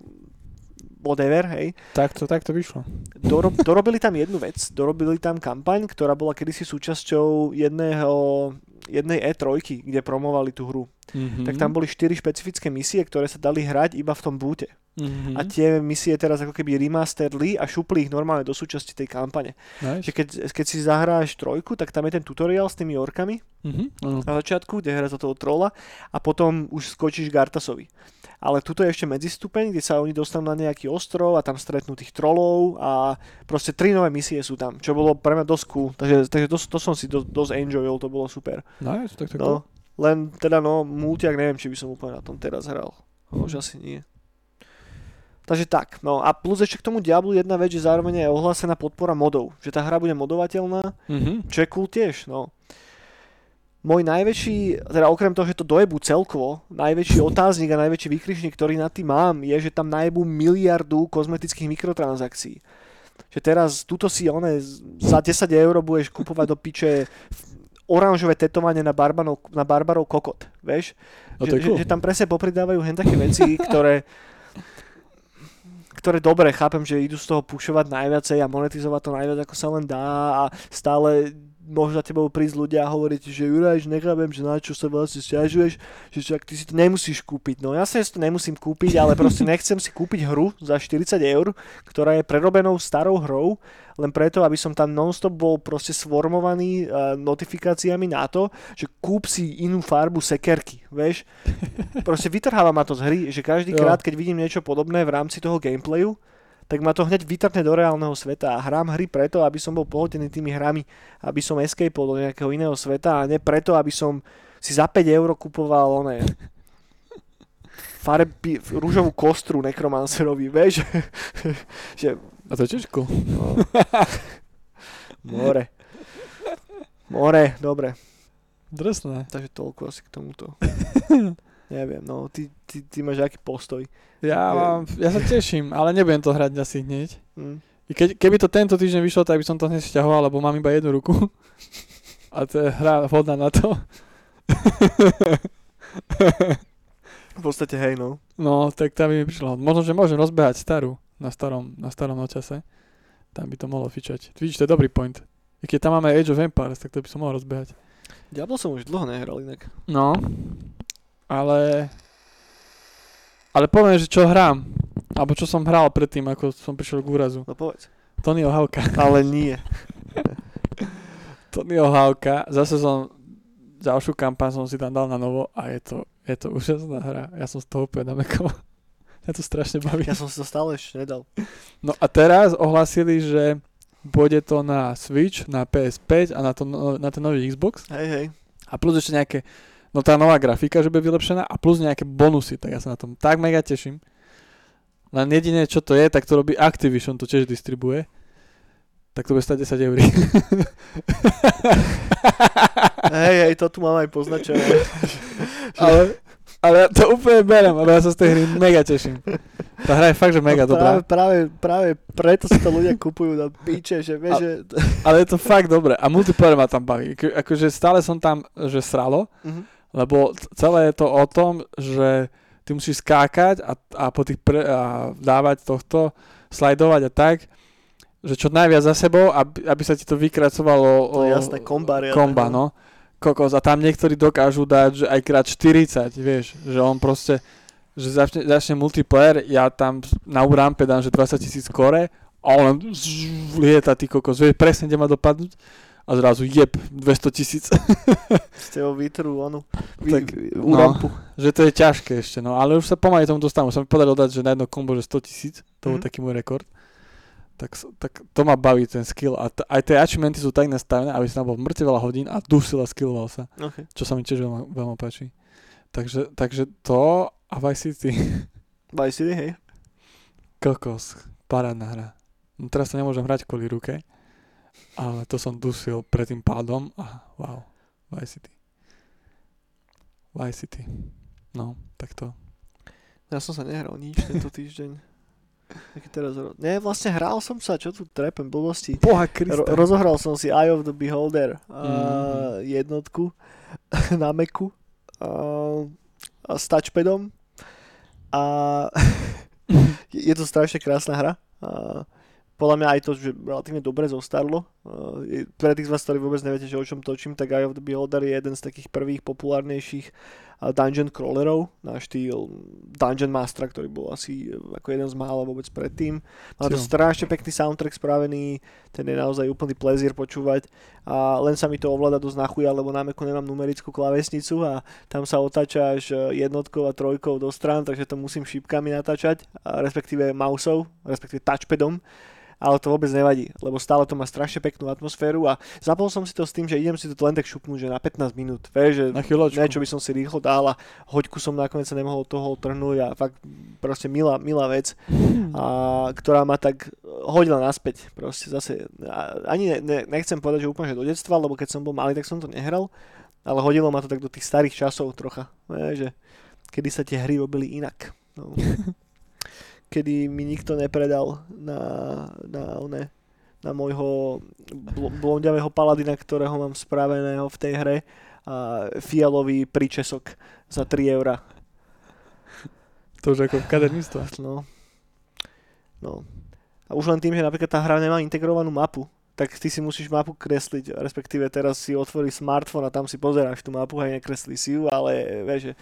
whatever, hej. Tak to, tak to vyšlo. Dorob, dorobili tam jednu vec, dorobili tam kampaň, ktorá bola kedysi súčasťou jedného, jednej E3, kde promovali tú hru. Mm-hmm. Tak tam boli štyri špecifické misie, ktoré sa dali hrať iba v tom búte. Mm-hmm. A tie misie teraz ako keby remasterli a šupli ich normálne do súčasti tej kampane. nice. Že keď, keď si zahráš trojku, tak tam je ten tutoriál s tými orkami Mm-hmm. Na začiatku, kde hráš za toho trola a potom už skočíš Gartasovi. Ale tuto je ešte medzistupeň, kde sa oni dostanú na nejaký ostrov a tam stretnú tých trolov a proste tri nové misie sú tam, čo bolo pre mňa dosť cool. Takže, takže to, to som si do, dosť enjoyol, to bolo super. Nice, tak to No, len teda no, multiak neviem, či by som úplne na tom teraz hral. No, Už asi nie. Takže tak, no a plus ešte k tomu Diablu jedna vec, že zároveň je ohlásená podpora modov. Že tá hra bude modovateľná, Mm-hmm. čo je cool tiež, no. Môj najväčší, teda okrem toho, že to dojebu celkovo, najväčší otáznik a najväčší vykričník, ktorý na tým mám, je, že tam najebu miliardu kozmetických mikrotransakcií. Že teraz tuto si one za 10 eur budeš kupovať do piče oranžové tetovanie na, barbanov, na barbarov kokot, vieš? No že, cool. že, že tam presne popridávajú hen také veci, ktoré ktoré dobre, chápem, že idú z toho pušovať najviacej a monetizovať to najviac, ako sa len dá a stále môžu za tebou prísť ľudia a hovoriť, že Juraj, že nechápem, že na čo sa vlastne stiažuješ, že však ty si to nemusíš kúpiť. No že si to nemusím kúpiť, ale proste nechcem si kúpiť hru za 40 eur, ktorá je prerobenou starou hrou, len preto, aby som tam nonstop bol proste sformovaný uh, notifikáciami na to, že kúp si inú farbu sekerky, vieš. Proste vytrháva ma to z hry, že každý krát, keď vidím niečo podobné v rámci toho gameplayu, tak ma to hneď vytrhne do reálneho sveta a hrám hry preto, aby som bol pohodený tými hrami, aby som escapol do nejakého iného sveta a ne preto, aby som si za 5 eur kupoval oné farby, rúžovú kostru nekromancerovi, vieš, že A to cool. no, more. More, dobre, Drsné. takže toľko asi k tomuto. Neviem, no, ty, ty, ty máš aký postoj. Ja, mám, ja sa teším, ale nebudem to hrať asi hneď. I keď, keby to tento týždeň vyšlo, tak by som to hneď sťahoval, lebo mám iba jednu ruku. A to je hra vhodná na to. V podstate hej, no. No, tak tam by mi prišlo. Možno, že môžem rozbehať starú na starom, na starom nočase. Tam by to mohlo fičať. Vidíš, to je dobrý point. I keď tam máme Age of Empires, tak to by som mohol rozbehať. Diablo som už dlho nehral inak. No, ale... Ale poviem, že čo hrám. Alebo čo som hral predtým, ako som prišiel k úrazu. No povedz. Tonyho Hawka. Ale nie. Tonyho Hawka. Zase som ďalšiu kampaň som si tam dal na novo a je to, je to úžasná hra. Ja som z toho úplne namekol. Ja to strašne baví. Ja som si to stále ešte nedal. No a teraz ohlasili, že bude to na Switch, na PS5 a na, to, no- na ten nový Xbox. Hej, hej. A plus ešte nejaké, no tá nová grafika, že bude vylepšená a plus nejaké bonusy, tak ja sa na tom tak mega teším. Len jediné, čo to je, tak to robí Activision, to tiež distribuje. Tak to bude stať 10 eur. Hej, hej, to tu mám aj poznačené. ale, ale ja to úplne berem, lebo ja sa z tej hry mega teším. Tá hra je fakt, že mega no, dobrá. práve, práve, práve preto si to ľudia kupujú na piče, že vieš, že... Ale je to fakt dobré. A multiplayer ma tam baví. Ako- Akože stále som tam, že sralo, Mhm. Lebo celé je to o tom, že ty musíš skákať a, a po tých pre, a dávať tohto, slajdovať a tak, že čo najviac za sebou, aby, aby sa ti to vykracovalo To je jasné, komba komba, no. no. Kokos. A tam niektorí dokážu dať, že aj krát 40, vieš, že on proste že začne, začne multiplayer, ja tam na urampe dám, že 20 tisíc kore a on lieta, ty kokos, vie presne, kde má dopadnúť a zrazu jeb, 200 tisíc. Ste ho vytrú, onu, Tak, vy, no. urampu. že to je ťažké ešte, no, ale už sa pomaly tomu dostávam, už sa mi podarilo dať, že na jedno kombo, že 100 tisíc, to bol Mhm. taký môj rekord. Tak, tak to ma baví ten skill a t- aj tie achievementy sú tak nastavené, aby tam bol mŕte veľa hodín a dusil a skilloval sa, Okay. čo sa mi tiež veľmi, veľmi páči. Takže, takže to a Vice City, Vice City, hej. kokos, parádna hra. No teraz sa nemôžem hrať kvôli ruke, ale to som dusil pred tým pádom a wow, Vice City. Vice City. No, tak to. Ja som sa nehral nič tento týždeň. Taký teraz ro... Nie, vlastne hral som sa, čo tu trepem, blbosti. Boha Ro- rozohral som si Eye of the Beholder a Mhm. jednotku na a, a s touchpadom a je to strašne krásna hra. A podľa mňa aj to, že relatívne dobre zostarlo. Pre tých z vás, ktorí vôbec neviete, že o čom točím, tak Eye of the Beholder je jeden z takých prvých populárnejších dungeon crawlerov na štýl Dungeon Mastera, ktorý bol asi e, ako jeden z mála vôbec predtým. Má to strašne pekný soundtrack spravený, ten je naozaj úplný plezír počúvať. A len sa mi to ovláda dosť na chuja, lebo na Macu nemám numerickú klávesnicu a tam sa otáča až e, jednotkou a trojkou do strán, takže to musím šípkami natáčať, respektíve mouseou, respektíve touchpadom ale to vôbec nevadí, lebo stále to má strašne peknú atmosféru a zapol som si to s tým, že idem si to len tak šupnúť, že na 15 minút, vieš, že Na chvíľočku. niečo by som si rýchlo dal a hoďku som nakoniec sa nemohol toho trhnúť a fakt proste milá, milá vec, a, ktorá ma tak hodila naspäť. Proste zase, a, ani ne, ne, nechcem povedať, že úplne že do detstva, lebo keď som bol malý, tak som to nehral, ale hodilo ma to tak do tých starých časov trocha, ne, že kedy sa tie hry robili inak. No. kedy mi nikto nepredal na, na, one, na môjho bl- blondiavého paladina, ktorého mám spraveného v tej hre a fialový príčesok za 3 eurá. To už ako kaderníctvo. No. No. A už len tým, že napríklad tá hra nemá integrovanú mapu, tak ty si musíš mapu kresliť, respektíve teraz si otvoríš smartfón a tam si pozeráš tú mapu a nekreslí si ju, ale vieš,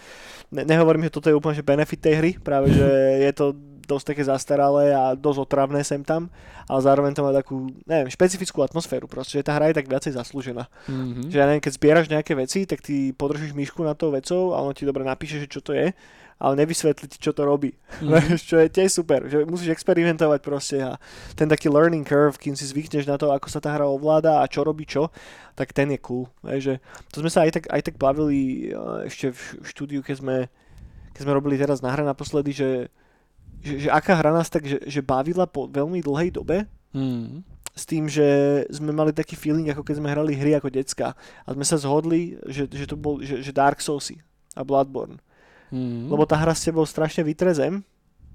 ne, nehovorím, že toto je úplne že benefit tej hry, práve že je to dosť také zastaralé a dosť otravné sem tam, ale zároveň to má takú, neviem, špecifickú atmosféru, proste, že tá hra je tak viacej zaslúžená. Mm-hmm. Že ja neviem, keď zbieraš nejaké veci, tak ty podržíš myšku na tou vecou a ono ti dobre napíše, že čo to je, ale nevysvetlí ti, čo to robí. Mhm. Vieš, čo je tiež super, že musíš experimentovať proste a ten taký learning curve, kým si zvykneš na to, ako sa tá hra ovláda a čo robí čo, tak ten je cool. Vieš, že to sme sa aj tak, aj tak bavili uh, ešte v štúdiu, keď sme, keď sme robili teraz na hre naposledy, že, že, že aká hra nás tak, že, že bavila po veľmi dlhej dobe, Mm. s tým, že sme mali taký feeling, ako keď sme hrali hry ako decka a sme sa zhodli, že, že to bol, že, že Dark Soulsy a Bloodborne. Mm. Lebo tá hra s tebou strašne vytrezem,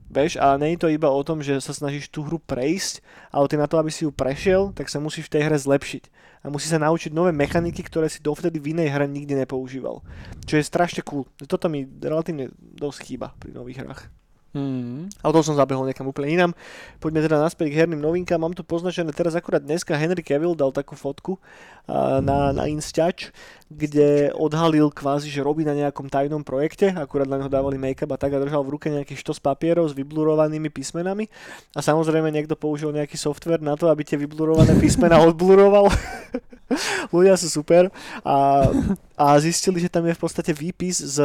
vieš, a nie je to iba o tom, že sa snažíš tú hru prejsť, ale ty na to, aby si ju prešiel, tak sa musíš v tej hre zlepšiť. A musí sa naučiť nové mechaniky, ktoré si dovtedy v inej hre nikdy nepoužíval. Čo je strašne cool. Toto mi relatívne dosť chýba pri nových hrách. Mm. Ale to som zabehol niekam úplne inám. Poďme teda naspäť k herným novinkám. Mám tu poznačené teraz akurát dneska Henry Cavill dal takú fotku a, na, na Instač, kde odhalil kvázi, že robí na nejakom tajnom projekte. Akurát na neho dávali make-up a tak a držal v ruke nejaký štos papierov s vyblurovanými písmenami. A samozrejme niekto použil nejaký software na to, aby tie vyblurované písmena odbluroval. Ľudia sú super. A, a zistili, že tam je v podstate výpis z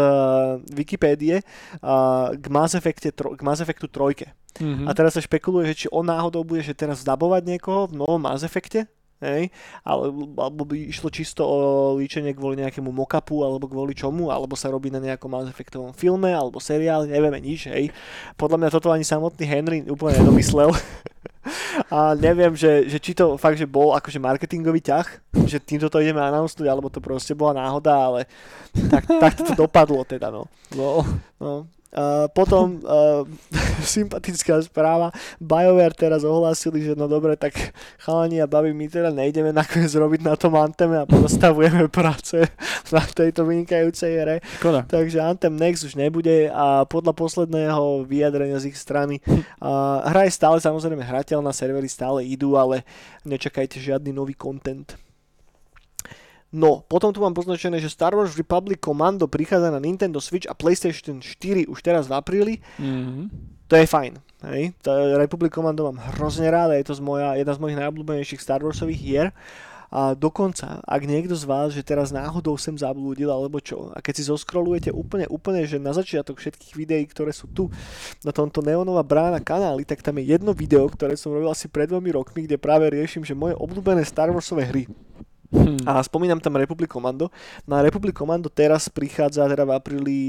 Wikipédie a k Mass, Effecte, tro, k Mass Effectu 3. Mm-hmm. A teraz sa špekuluje, že či on náhodou bude že teraz zdabovať niekoho v novom Mass Effecte, hej, ale, alebo by išlo čisto o líčenie kvôli nejakému mock-upu, alebo kvôli čomu, alebo sa robí na nejakom Mass Effectovom filme, alebo seriáli, nevieme nič, hej. Podľa mňa toto ani samotný Henry úplne nedomyslel. A neviem, že, že či to fakt, že bol akože marketingový ťah, že týmto to ideme announcnúť, alebo to proste bola náhoda, ale tak, tak to dopadlo teda, no. Lol. No. Uh, potom uh, sympatická správa, BioWare teraz ohlásili, že no dobre, tak chalani a babi, my teda nejdeme nakoniec robiť na tom Anteme a pozastavujeme práce na tejto vynikajúcej hre. Škoda. Takže Anthem Next už nebude a podľa posledného vyjadrenia z ich strany uh, hra je stále samozrejme hrateľná, servery stále idú, ale nečakajte žiadny nový content. No, potom tu mám poznačené, že Star Wars Republic Commando prichádza na Nintendo Switch a PlayStation 4 už teraz v apríli. Mm-hmm. To je fajn. Hej? Republic Commando mám hrozne rád a je to z moja, jedna z mojich najobľúbenejších Star Warsových hier. A dokonca, ak niekto z vás, že teraz náhodou sem zablúdil, alebo čo, a keď si zoskrolujete úplne, úplne, že na začiatok všetkých videí, ktoré sú tu na tomto Neonová brána kanáli, tak tam je jedno video, ktoré som robil asi pred dvomi rokmi, kde práve riešim, že moje obľúbené Star Warsové hry. Hm. A spomínam tam Republic Commando. Na Republic Commando teraz prichádza teda v apríli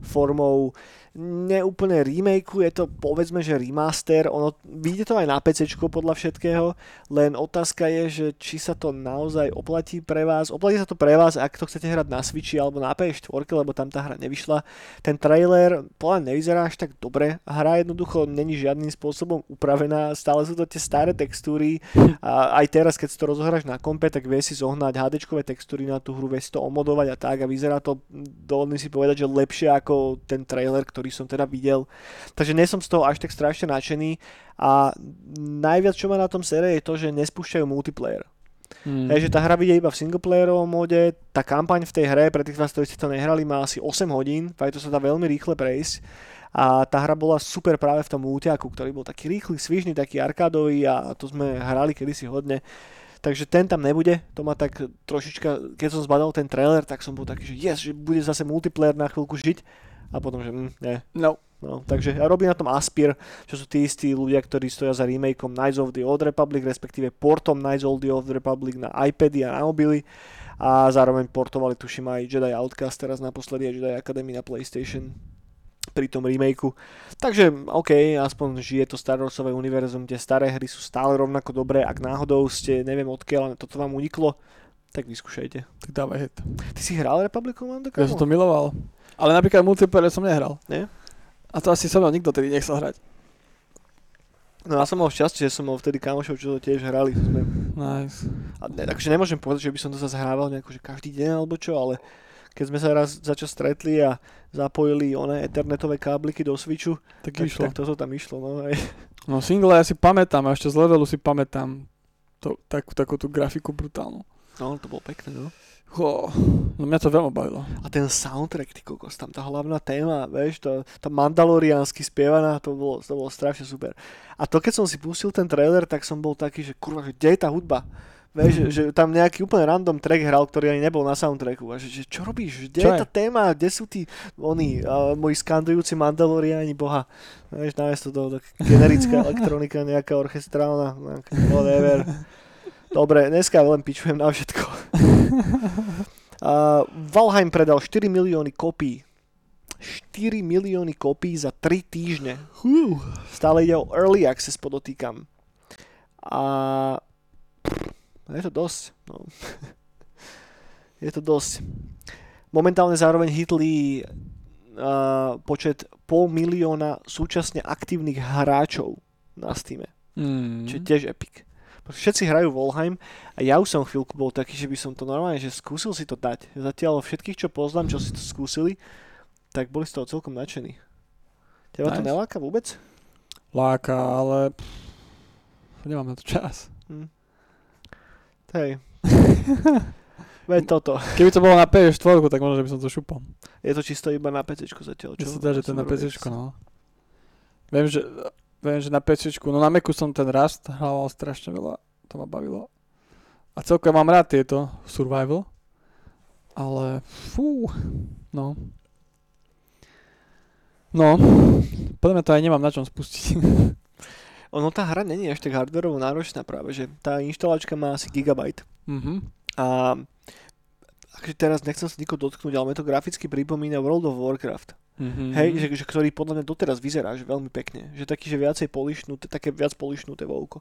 formou neúplne remakeu, je to povedzme, že remaster, ono, vyjde to aj na PC podľa všetkého, len otázka je, že či sa to naozaj oplatí pre vás. Oplatí sa to pre vás, ak to chcete hrať na Switchi alebo na PS4, lebo tam tá hra nevyšla. Ten trailer podľa nevyzerá až tak dobre, hra jednoducho není žiadnym spôsobom upravená, stále sú to tie staré textúry. A aj teraz, keď si to rozohráš na kompe, tak vie si zohnať hd textúry na tú hru, vie si to omodovať a tak. A vyzerá to, dovolím si povedať, že lepšie ako ten trailer, ktorý som teda videl. Takže nie som z toho až tak strašne nadšený a najviac, čo ma na tom sere, je to, že nespúšťajú multiplayer. Mm. Hej, že tá hra vidie iba v singleplayerovom móde, tá kampaň v tej hre, pre tých vás, ktorí ste to nehrali, má asi 8 hodín, fakt to sa dá veľmi rýchle prejsť a tá hra bola super práve v tom úťaku, ktorý bol taký rýchly, svižný, taký arkádový a to sme hrali kedysi hodne. Takže ten tam nebude, to ma tak trošička, keď som zbadal ten trailer, tak som bol taký, že yes, že bude zase multiplayer na chvíľku žiť a potom, že mm, nie. No. No, takže ja robím na tom Aspir, čo sú tí istí ľudia, ktorí stoja za remakeom Knights of the Old Republic, respektíve portom Knights of the Old Republic na iPady a na mobily a zároveň portovali tuším aj Jedi Outcast teraz naposledy a Jedi Academy na PlayStation pri tom remakeu. Takže OK, aspoň žije to Star Warsové univerzum, tie staré hry sú stále rovnako dobré, ak náhodou ste, neviem odkiaľ, toto vám uniklo, tak vyskúšajte. Tak dávaj hit. Ty si hral Republic Commando? Ja som to miloval. Ale napríklad multiplayer som nehral. Nie? A to asi so mnou nikto tedy nechcel hrať. No ja som mal šťastie, že som mal vtedy kamošov, čo to tiež hrali. Sme... Nice. A ne, takže nemôžem povedať, že by som to zase hrával nejako, že každý deň alebo čo, ale keď sme sa raz začas stretli a zapojili one ethernetové kábliky do Switchu, Tak, tak, išlo. tak toto tam išlo. No, aj. No single ja si pamätám, a ešte z levelu si pamätám to, takú, takú tú grafiku brutálnu. no to bolo pekné, no. Ho, no mňa to veľmi bavilo. A ten soundtrack, ty kokos, tam tá hlavná téma, vieš, to, tá mandaloriánsky spievaná, to bolo, to bolo strašne super. A to, keď som si pustil ten trailer, tak som bol taký, že kurva, že kde je tá hudba? Vieš, že, že tam nejaký úplne random track hral, ktorý ani nebol na soundtracku. A že, že čo robíš? Kde Čo je tá téma? Kde sú tí oni, uh, moji skandujúci mandaloriáni boha? Vieš, namiesto toho tak generická elektronika, nejaká orchestrálna, nejaká whatever. Dobre, dneska len pičujem na všetko. Uh, Valheim predal 4 milióny kopí. 4 milióny kopí za 3 týždne. Stále ide o early access, podotýkam. A je to dosť. No. je to dosť. Momentálne zároveň hitli uh, počet pol milióna súčasne aktívnych hráčov na Steam. Mm. Čo je tiež epic. Všetci hrajú Volheim a ja už som chvíľku bol taký, že by som to normálne, že skúsil si to dať. Zatiaľ všetkých, čo poznám, čo si to skúsili, tak boli z toho celkom nadšení. Teba to Nice. neláka vôbec? Láka, ale pff, nemám na to čas. Hej. Veď toto. Keby to bolo na PS4, tak možno, že by som to šupol. Je to čisto iba na PC zatiaľ, Čo čo? sa dá, že to je na. PC, no. Viem, že, viem, že na PC, no na Macu som ten Rust hrával strašne veľa, to ma bavilo. A celkom mám rád tieto survival, ale fú, no. No, podľa mňa to aj nemám na čom spustiť. Ono tá hra není až tak hardwareovo náročná práve, že tá inštalačka má asi gigabyte. mhm. A akože teraz nechcem sa nikoho dotknúť, ale mne to graficky pripomína World of Warcraft. Mhm. Hej, že, že, ktorý podľa mňa doteraz vyzerá že veľmi pekne. Že taký, že viacej polišnuté, také viac polišnuté voľko.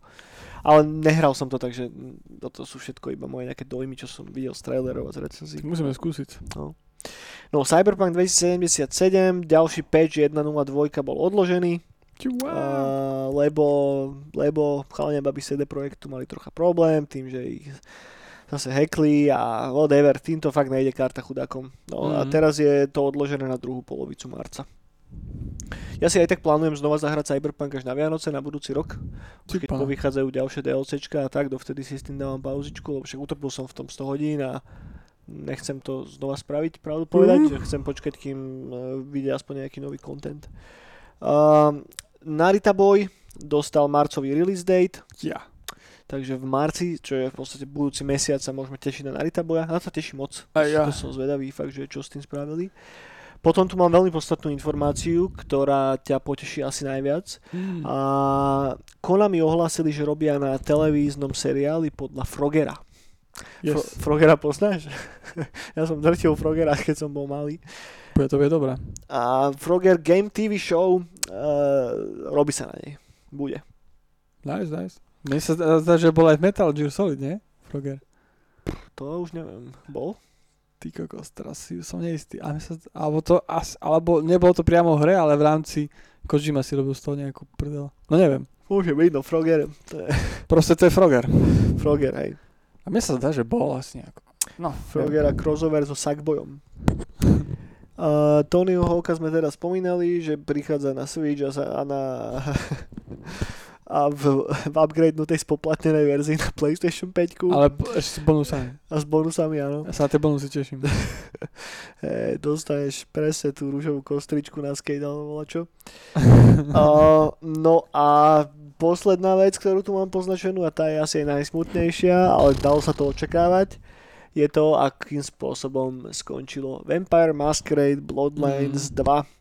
Ale nehral som to, takže mm, toto sú všetko iba moje nejaké dojmy, čo som videl z trailerov a z recenzií. Musíme skúsiť. No, Cyberpunk 2077, ďalší patch 1.02 bol odložený, Čuá. uh, lebo, lebo chalania babi CD Projektu mali trocha problém tým, že ich zase hackli a whatever, týmto fakt nejde karta chudákom. No a Mhm. teraz je to odložené na druhú polovicu marca. Ja si aj tak plánujem znova zahrať Cyberpunk až na Vianoce, na budúci rok. Už keď povychádzajú ďalšie DLCčka a tak, dovtedy si s tým dávam pauzičku, lebo však utrpil som v tom 100 hodín a nechcem to znova spraviť, pravdu povedať, že chcem počkať, kým uh, vyjde aspoň nejaký nový content. Uh, Narita Boy dostal marcový release date, Ja. Takže v marci, čo je v podstate budúci mesiac, sa môžeme tešiť na Narita Boya. Na to teším moc. Aj ja. To som zvedavý fakt, že čo s tým spravili. Potom tu mám veľmi podstatnú informáciu, ktorá ťa poteší asi najviac. Mm. A Konami ohlásili, že robia na televíznom seriáli podľa Frogera. Fro- Yes. Frogera poznáš? ja som drtil Frogera, keď som bol malý. Bude to bude dobré. A Froger Game TV Show uh, robí sa na nej. Bude. Nice, nice. Mne sa zdá, že bol aj v Metal Gear Solid, nie? Frogger. To už neviem. Bol? Ty kokos, teraz si som neistý. A sa, alebo to, as, alebo nebolo to priamo v hre, ale v rámci Kojima si robil z toho nejakú prdel. No neviem. Môže byť, no Froger. To je Proste to je Frogger. Froger, hej. A mne sa zdá, že bol asi nejako. No, Frogger a crossover so Sackboyom. Uh, Tonyho Hawka sme teda spomínali, že prichádza na Switch a, sa, a na a v, v upgradenutej spoplatnenej verzii na PlayStation 5 Ale ešte s bonusami. a s bonusami, áno. Ja sa na tie bonusy teším. E, dostaneš presne tú rúžovú kostričku na skate alebo čo. Uh, no a posledná vec, ktorú tu mám poznačenú a tá je asi aj najsmutnejšia, ale dalo sa to očakávať, je to, akým spôsobom skončilo Vampire Masquerade Bloodlines 2.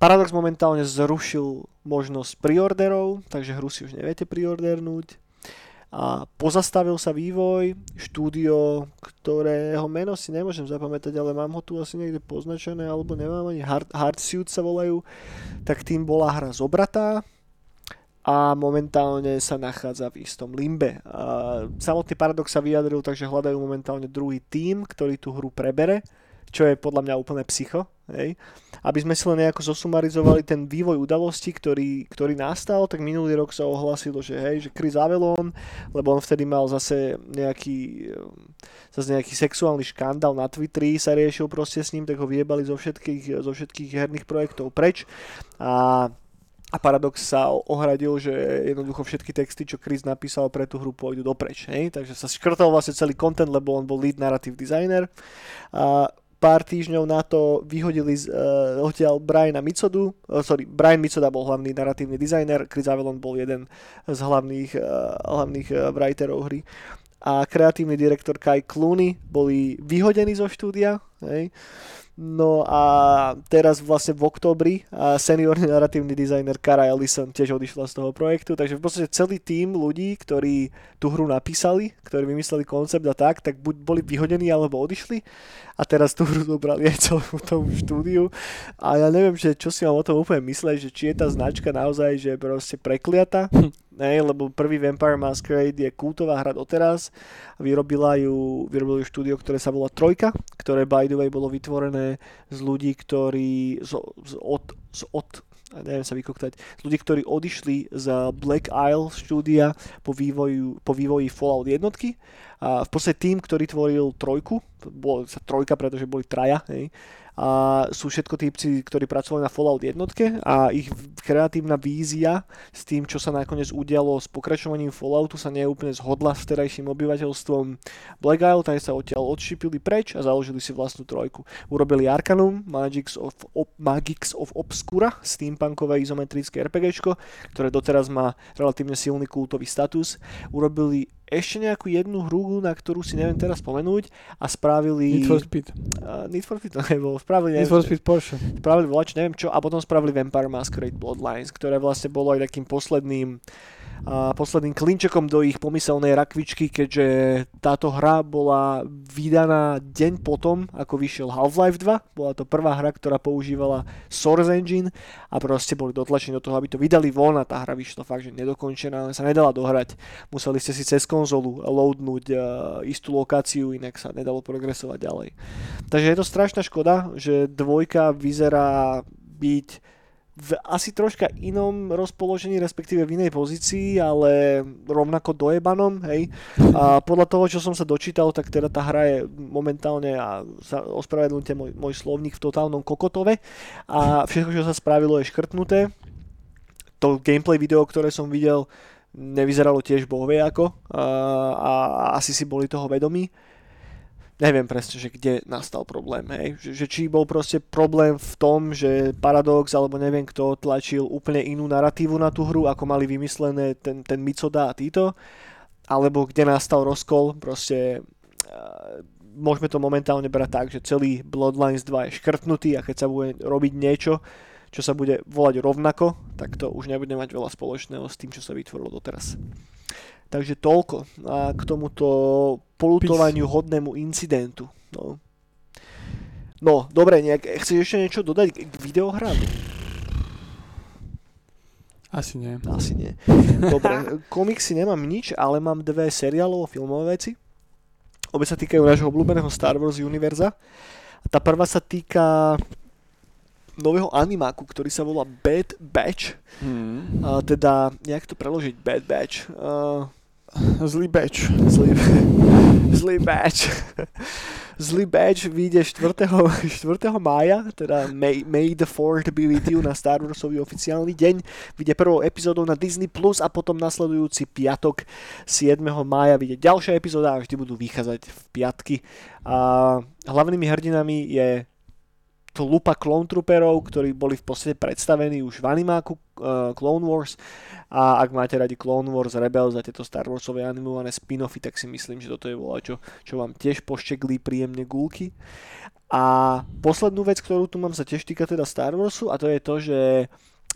Paradox momentálne zrušil možnosť preorderov, takže hru si už neviete preordernúť. A pozastavil sa vývoj, štúdio, ktorého meno si nemôžem zapamätať, ale mám ho tu asi niekde poznačené, alebo nemám ani Hard, Hardsuit sa volajú, tak tým bola hra zobratá a momentálne sa nachádza v istom limbe. A samotný Paradox sa vyjadril, takže hľadajú momentálne druhý tím, ktorý tú hru prebere, čo je podľa mňa úplne psycho. Hej. Aby sme si len nejako zosumarizovali ten vývoj udalostí, ktorý, ktorý nastal, tak minulý rok sa ohlasilo, že hej, že Chris Avalon, lebo on vtedy mal zase nejaký, um, zase nejaký sexuálny škandál na Twitteri, sa riešil proste s ním, tak ho vyjebali zo všetkých, zo všetkých herných projektov preč. A a Paradox sa ohradil, že jednoducho všetky texty, čo Chris napísal pre tú hru, pôjdu dopreč. Hej? Takže sa škrtol vlastne celý content, lebo on bol lead narrative designer. A pár týždňov na to vyhodili z, uh, odtiaľ Briana Micodu, uh, sorry, Brian Micoda bol hlavný narratívny dizajner, Chris Avalon bol jeden z hlavných, uh, hlavných uh, writerov hry a kreatívny direktor Kai Clooney boli vyhodení zo štúdia, hej. No a teraz vlastne v oktobri a seniorný narratívny dizajner Cara Ellison tiež odišla z toho projektu, takže v podstate celý tým ľudí, ktorí tú hru napísali, ktorí vymysleli koncept a tak, tak buď boli vyhodení alebo odišli. A teraz tú hru zobrali aj celú tomu štúdiu. A ja neviem, že čo si mám o tom úplne mysleť, že či je tá značka naozaj, že proste prekliata, ne, lebo prvý Vampire Masquerade je kultová hra doteraz, vyrobila ju, vyrobilo ju štúdio, ktoré sa volá Trojka, ktoré by the way bolo vytvorené z ľudí, ktorí z, z, od, z od neviem sa vykoktať, z ľudí, ktorí odišli z Black Isle štúdia po, vývoju, po vývoji Fallout jednotky a v podstate tým, ktorý tvoril trojku, bolo sa trojka, pretože boli traja, hej, a sú všetko típci, ktorí pracovali na Fallout jednotke a ich kreatívna vízia s tým, čo sa nakoniec udialo s pokračovaním Falloutu sa nie úplne zhodla s terajším obyvateľstvom Black Isle, tak sa odtiaľ odšipili preč a založili si vlastnú trojku. Urobili Arcanum, Magics of, of, Magics of Obscura, steampunkové izometrické RPGčko, ktoré doteraz má relatívne silný kultový status. Urobili ešte nejakú jednu hru, na ktorú si neviem teraz spomenúť a spravili... Need for Speed. Uh, Need for Speed to nebolo. Spravili, Need neviem, for Speed Porsche. spravili volač, neviem čo, a potom spravili Vampire Masquerade Bloodlines, ktoré vlastne bolo aj takým posledným a posledným klinčekom do ich pomyselnej rakvičky, keďže táto hra bola vydaná deň potom, ako vyšiel Half-Life 2. Bola to prvá hra, ktorá používala Source Engine a proste boli dotlačení do toho, aby to vydali von a tá hra vyšla fakt, že nedokončená, ale sa nedala dohrať. Museli ste si cez konzolu loadnúť istú lokáciu, inak sa nedalo progresovať ďalej. Takže je to strašná škoda, že dvojka vyzerá byť v asi troška inom rozpoložení, respektíve v inej pozícii, ale rovnako dojebanom, hej. A podľa toho, čo som sa dočítal, tak teda tá hra je momentálne, a sa ospravedlňte môj, môj slovník v totálnom kokotove a všetko, čo sa spravilo, je škrtnuté. To gameplay video, ktoré som videl, nevyzeralo tiež bohvie ako a, a asi si boli toho vedomí. neviem presne, že kde nastal problém, hej. Že, že či bol proste problém v tom, že Paradox alebo neviem kto tlačil úplne inú narratívu na tú hru, ako mali vymyslené ten, ten Micoda a títo, alebo kde nastal rozkol, proste uh, môžeme to momentálne brať tak, že celý Bloodlines 2 je škrtnutý a keď sa bude robiť niečo, čo sa bude volať rovnako, tak to už nebude mať veľa spoločného s tým, čo sa vytvorilo doteraz. Takže toľko a k tomuto polutovaniu hodnému incidentu. No. No, dobre, nejak, chceš ešte niečo dodať k videohrám? Asi nie. Asi nie. Dobre, komiksy nemám nič, ale mám dve seriálovo filmové veci. Obe sa týkajú nášho obľúbeného Star Wars univerza. Tá prvá sa týka nového animáku, ktorý sa volá Bad Batch. Hmm. A teda, nejak to preložiť, Bad Batch. Uh, Zlý beč. Zlý, zlý batch. Zlý batch vyjde 4. 4. mája, teda May, May the 4th be with you na Star Warsový oficiálny deň. Vyjde prvou epizódou na Disney Plus a potom nasledujúci piatok 7. mája vyjde ďalšia epizóda a vždy budú vychádzať v piatky. A hlavnými hrdinami je to lupa Clone Trooperov, ktorí boli v podstate predstavení už v animáku uh, Clone Wars a ak máte radi Clone Wars, Rebels a tieto Star Warsové animované spin-offy, tak si myslím, že toto je voľa, čo, čo vám tiež pošteklí príjemne gulky. A poslednú vec, ktorú tu mám, sa tiež týka teda Star Warsu a to je to, že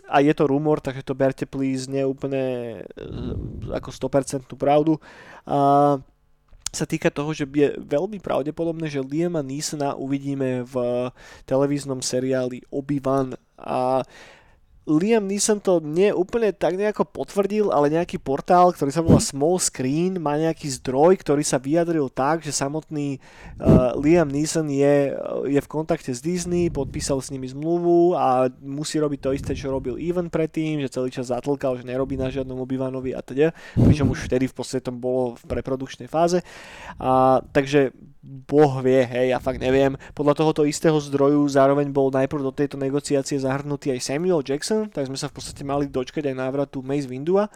a je to rumor, takže to berte please nie úplne uh, ako 100% pravdu. Uh, sa týka toho, že je veľmi pravdepodobné, že Liama Neesona uvidíme v televíznom seriáli Obi-Wan. A Liam Neeson to nie úplne tak nejako potvrdil, ale nejaký portál, ktorý sa volá Small Screen, má nejaký zdroj, ktorý sa vyjadril tak, že samotný uh, Liam Neeson je, je v kontakte s Disney, podpísal s nimi zmluvu a musí robiť to isté, čo robil Even predtým, že celý čas zatlkal, že nerobí na žiadnom Obivanovi a teda, pričom už vtedy v podstate bolo v preprodukčnej fáze. A, takže boh vie, hej, ja fakt neviem. Podľa tohoto istého zdroju zároveň bol najprv do tejto negociácie zahrnutý aj Samuel Jackson, tak sme sa v podstate mali dočkať aj návratu Mace Windua.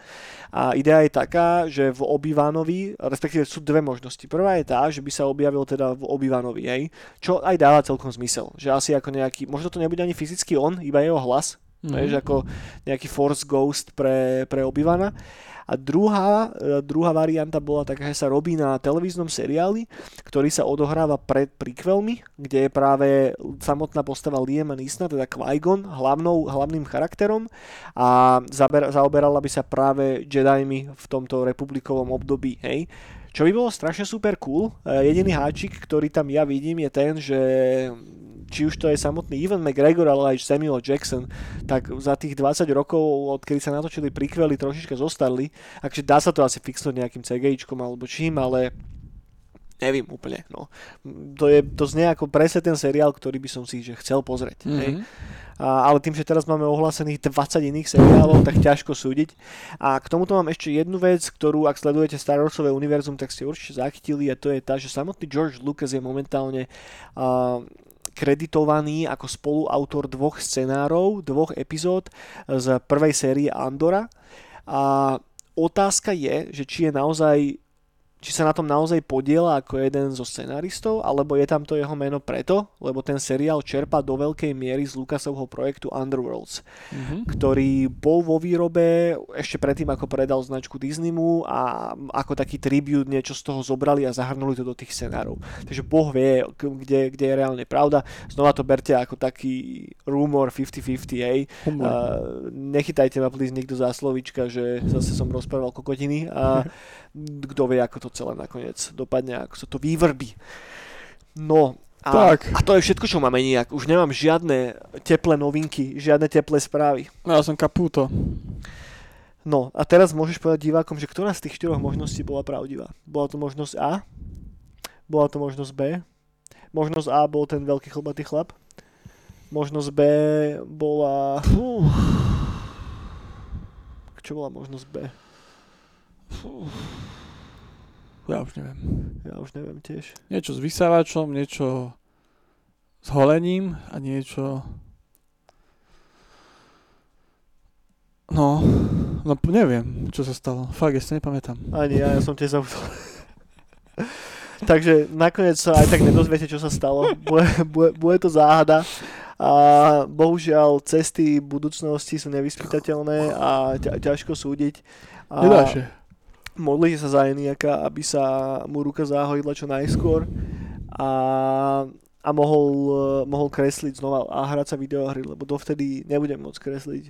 A idea je taká, že v Obi-Wanovi, respektíve sú dve možnosti. Prvá je tá, že by sa objavil teda v Obi-Wanovi, hej, čo aj dáva celkom zmysel. Že asi ako nejaký, možno to nebude ani fyzicky on, iba jeho hlas, mm-hmm. vieš, ako nejaký Force Ghost pre, pre Obi-Wana. A druhá, e, druhá varianta bola taká, že sa robí na televíznom seriáli, ktorý sa odohráva pred prequelmi, kde je práve samotná postava Liam Neesona, teda Qui-Gon, hlavnou, hlavným charakterom a zaber, zaoberala by sa práve Jedimi v tomto republikovom období, hej. Čo by bolo strašne super cool. E, jediný háčik, ktorý tam ja vidím, je ten, že či už to je samotný Ivan McGregor, ale aj Samuel Jackson, tak za tých 20 rokov, odkedy sa natočili prikvely, trošička zostali. Takže dá sa to asi fixnúť nejakým CGIčkom alebo čím, ale neviem úplne. No. To, je, to znie ako presne ten seriál, ktorý by som si že chcel pozrieť. Mm-hmm. Hej? A, ale tým, že teraz máme ohlásených 20 iných seriálov, tak ťažko súdiť. A k tomuto mám ešte jednu vec, ktorú ak sledujete Star Warsové univerzum, tak ste určite zachytili a to je tá, že samotný George Lucas je momentálne uh, kreditovaný ako spoluautor dvoch scenárov, dvoch epizód z prvej série Andora. A otázka je, že či je naozaj či sa na tom naozaj podiela ako jeden zo scenaristov, alebo je tam to jeho meno preto, lebo ten seriál čerpa do veľkej miery z Lucasovho projektu Underworlds, mm-hmm. ktorý bol vo výrobe ešte predtým, ako predal značku Disneymu a ako taký tribute niečo z toho zobrali a zahrnuli to do tých scenárov. Takže Boh vie, kde, kde je reálne pravda. Znova to berte ako taký rumor 50-50, hej. Uh, nechytajte ma please nikto za slovička, že zase som rozprával kokotiny a kto vie, ako to celé nakoniec dopadne, ako sa to vyvrbí. No, a, tak. a to je všetko, čo máme nejak. Už nemám žiadne teplé novinky, žiadne teplé správy. No, ja som kapúto. No, a teraz môžeš povedať divákom, že ktorá z tých štyroch možností bola pravdivá. Bola to možnosť A, bola to možnosť B, možnosť A bol ten veľký chlbatý chlap, možnosť B bola... Fú. Čo bola možnosť B? Ja už neviem. Ja už neviem tiež. Niečo s vysávačom, niečo s holením a niečo... No, no neviem, čo sa stalo. Fakt, ja si nepamätám. Ani ja, ja som tiež zabudol. Takže nakoniec sa aj tak nedozviete, čo sa stalo. Bude, bude, bude to záhada. A bohužiaľ cesty budúcnosti sú nevyspytateľné a ťa, ťažko súdiť. A Nedáš. Modlite sa za Eniaka, aby sa mu ruka zahojila čo najskôr a, a mohol, eh, mohol kresliť znova a hrať sa videohry, lebo dovtedy nebudem môcť kresliť.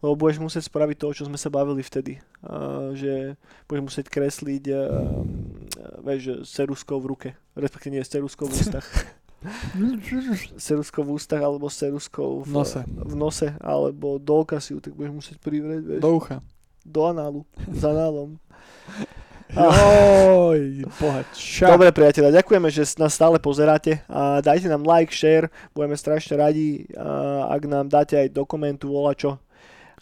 Lebo budeš musieť spraviť to, o čo sme sa bavili vtedy. A, že budeš musieť kresliť a, vieš, s ceruskou v ruke. Respektíve nie s ceruskou v ústach. s ceruskou v ústach alebo s ceruskou v, V nose. v nose alebo do oka si ju, tak budeš musieť privrieť, vieš, Do ucha. do análu, s análom. Joj, bohača. Dobre priatelia, ďakujeme, že nás stále pozeráte. A dajte nám like, share, budeme strašne radi, a ak nám dáte aj do komentu volačo.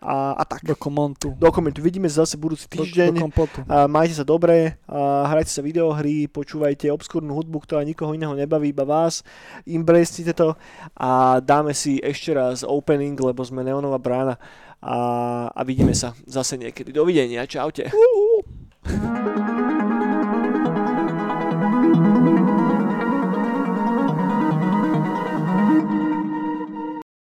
A, a tak, Do komontu. do komentu. Vidíme sa zase budúci Do, do týždeň. kompotu. A majte sa dobre, a hrajte sa videohry, počúvajte obskúrnu hudbu, ktorá nikoho iného nebaví, iba vás. Embracete to a dáme si ešte raz opening, lebo sme Neonová brána a, a vidíme sa zase niekedy. Dovidenia, čaute. Uh, Thank you.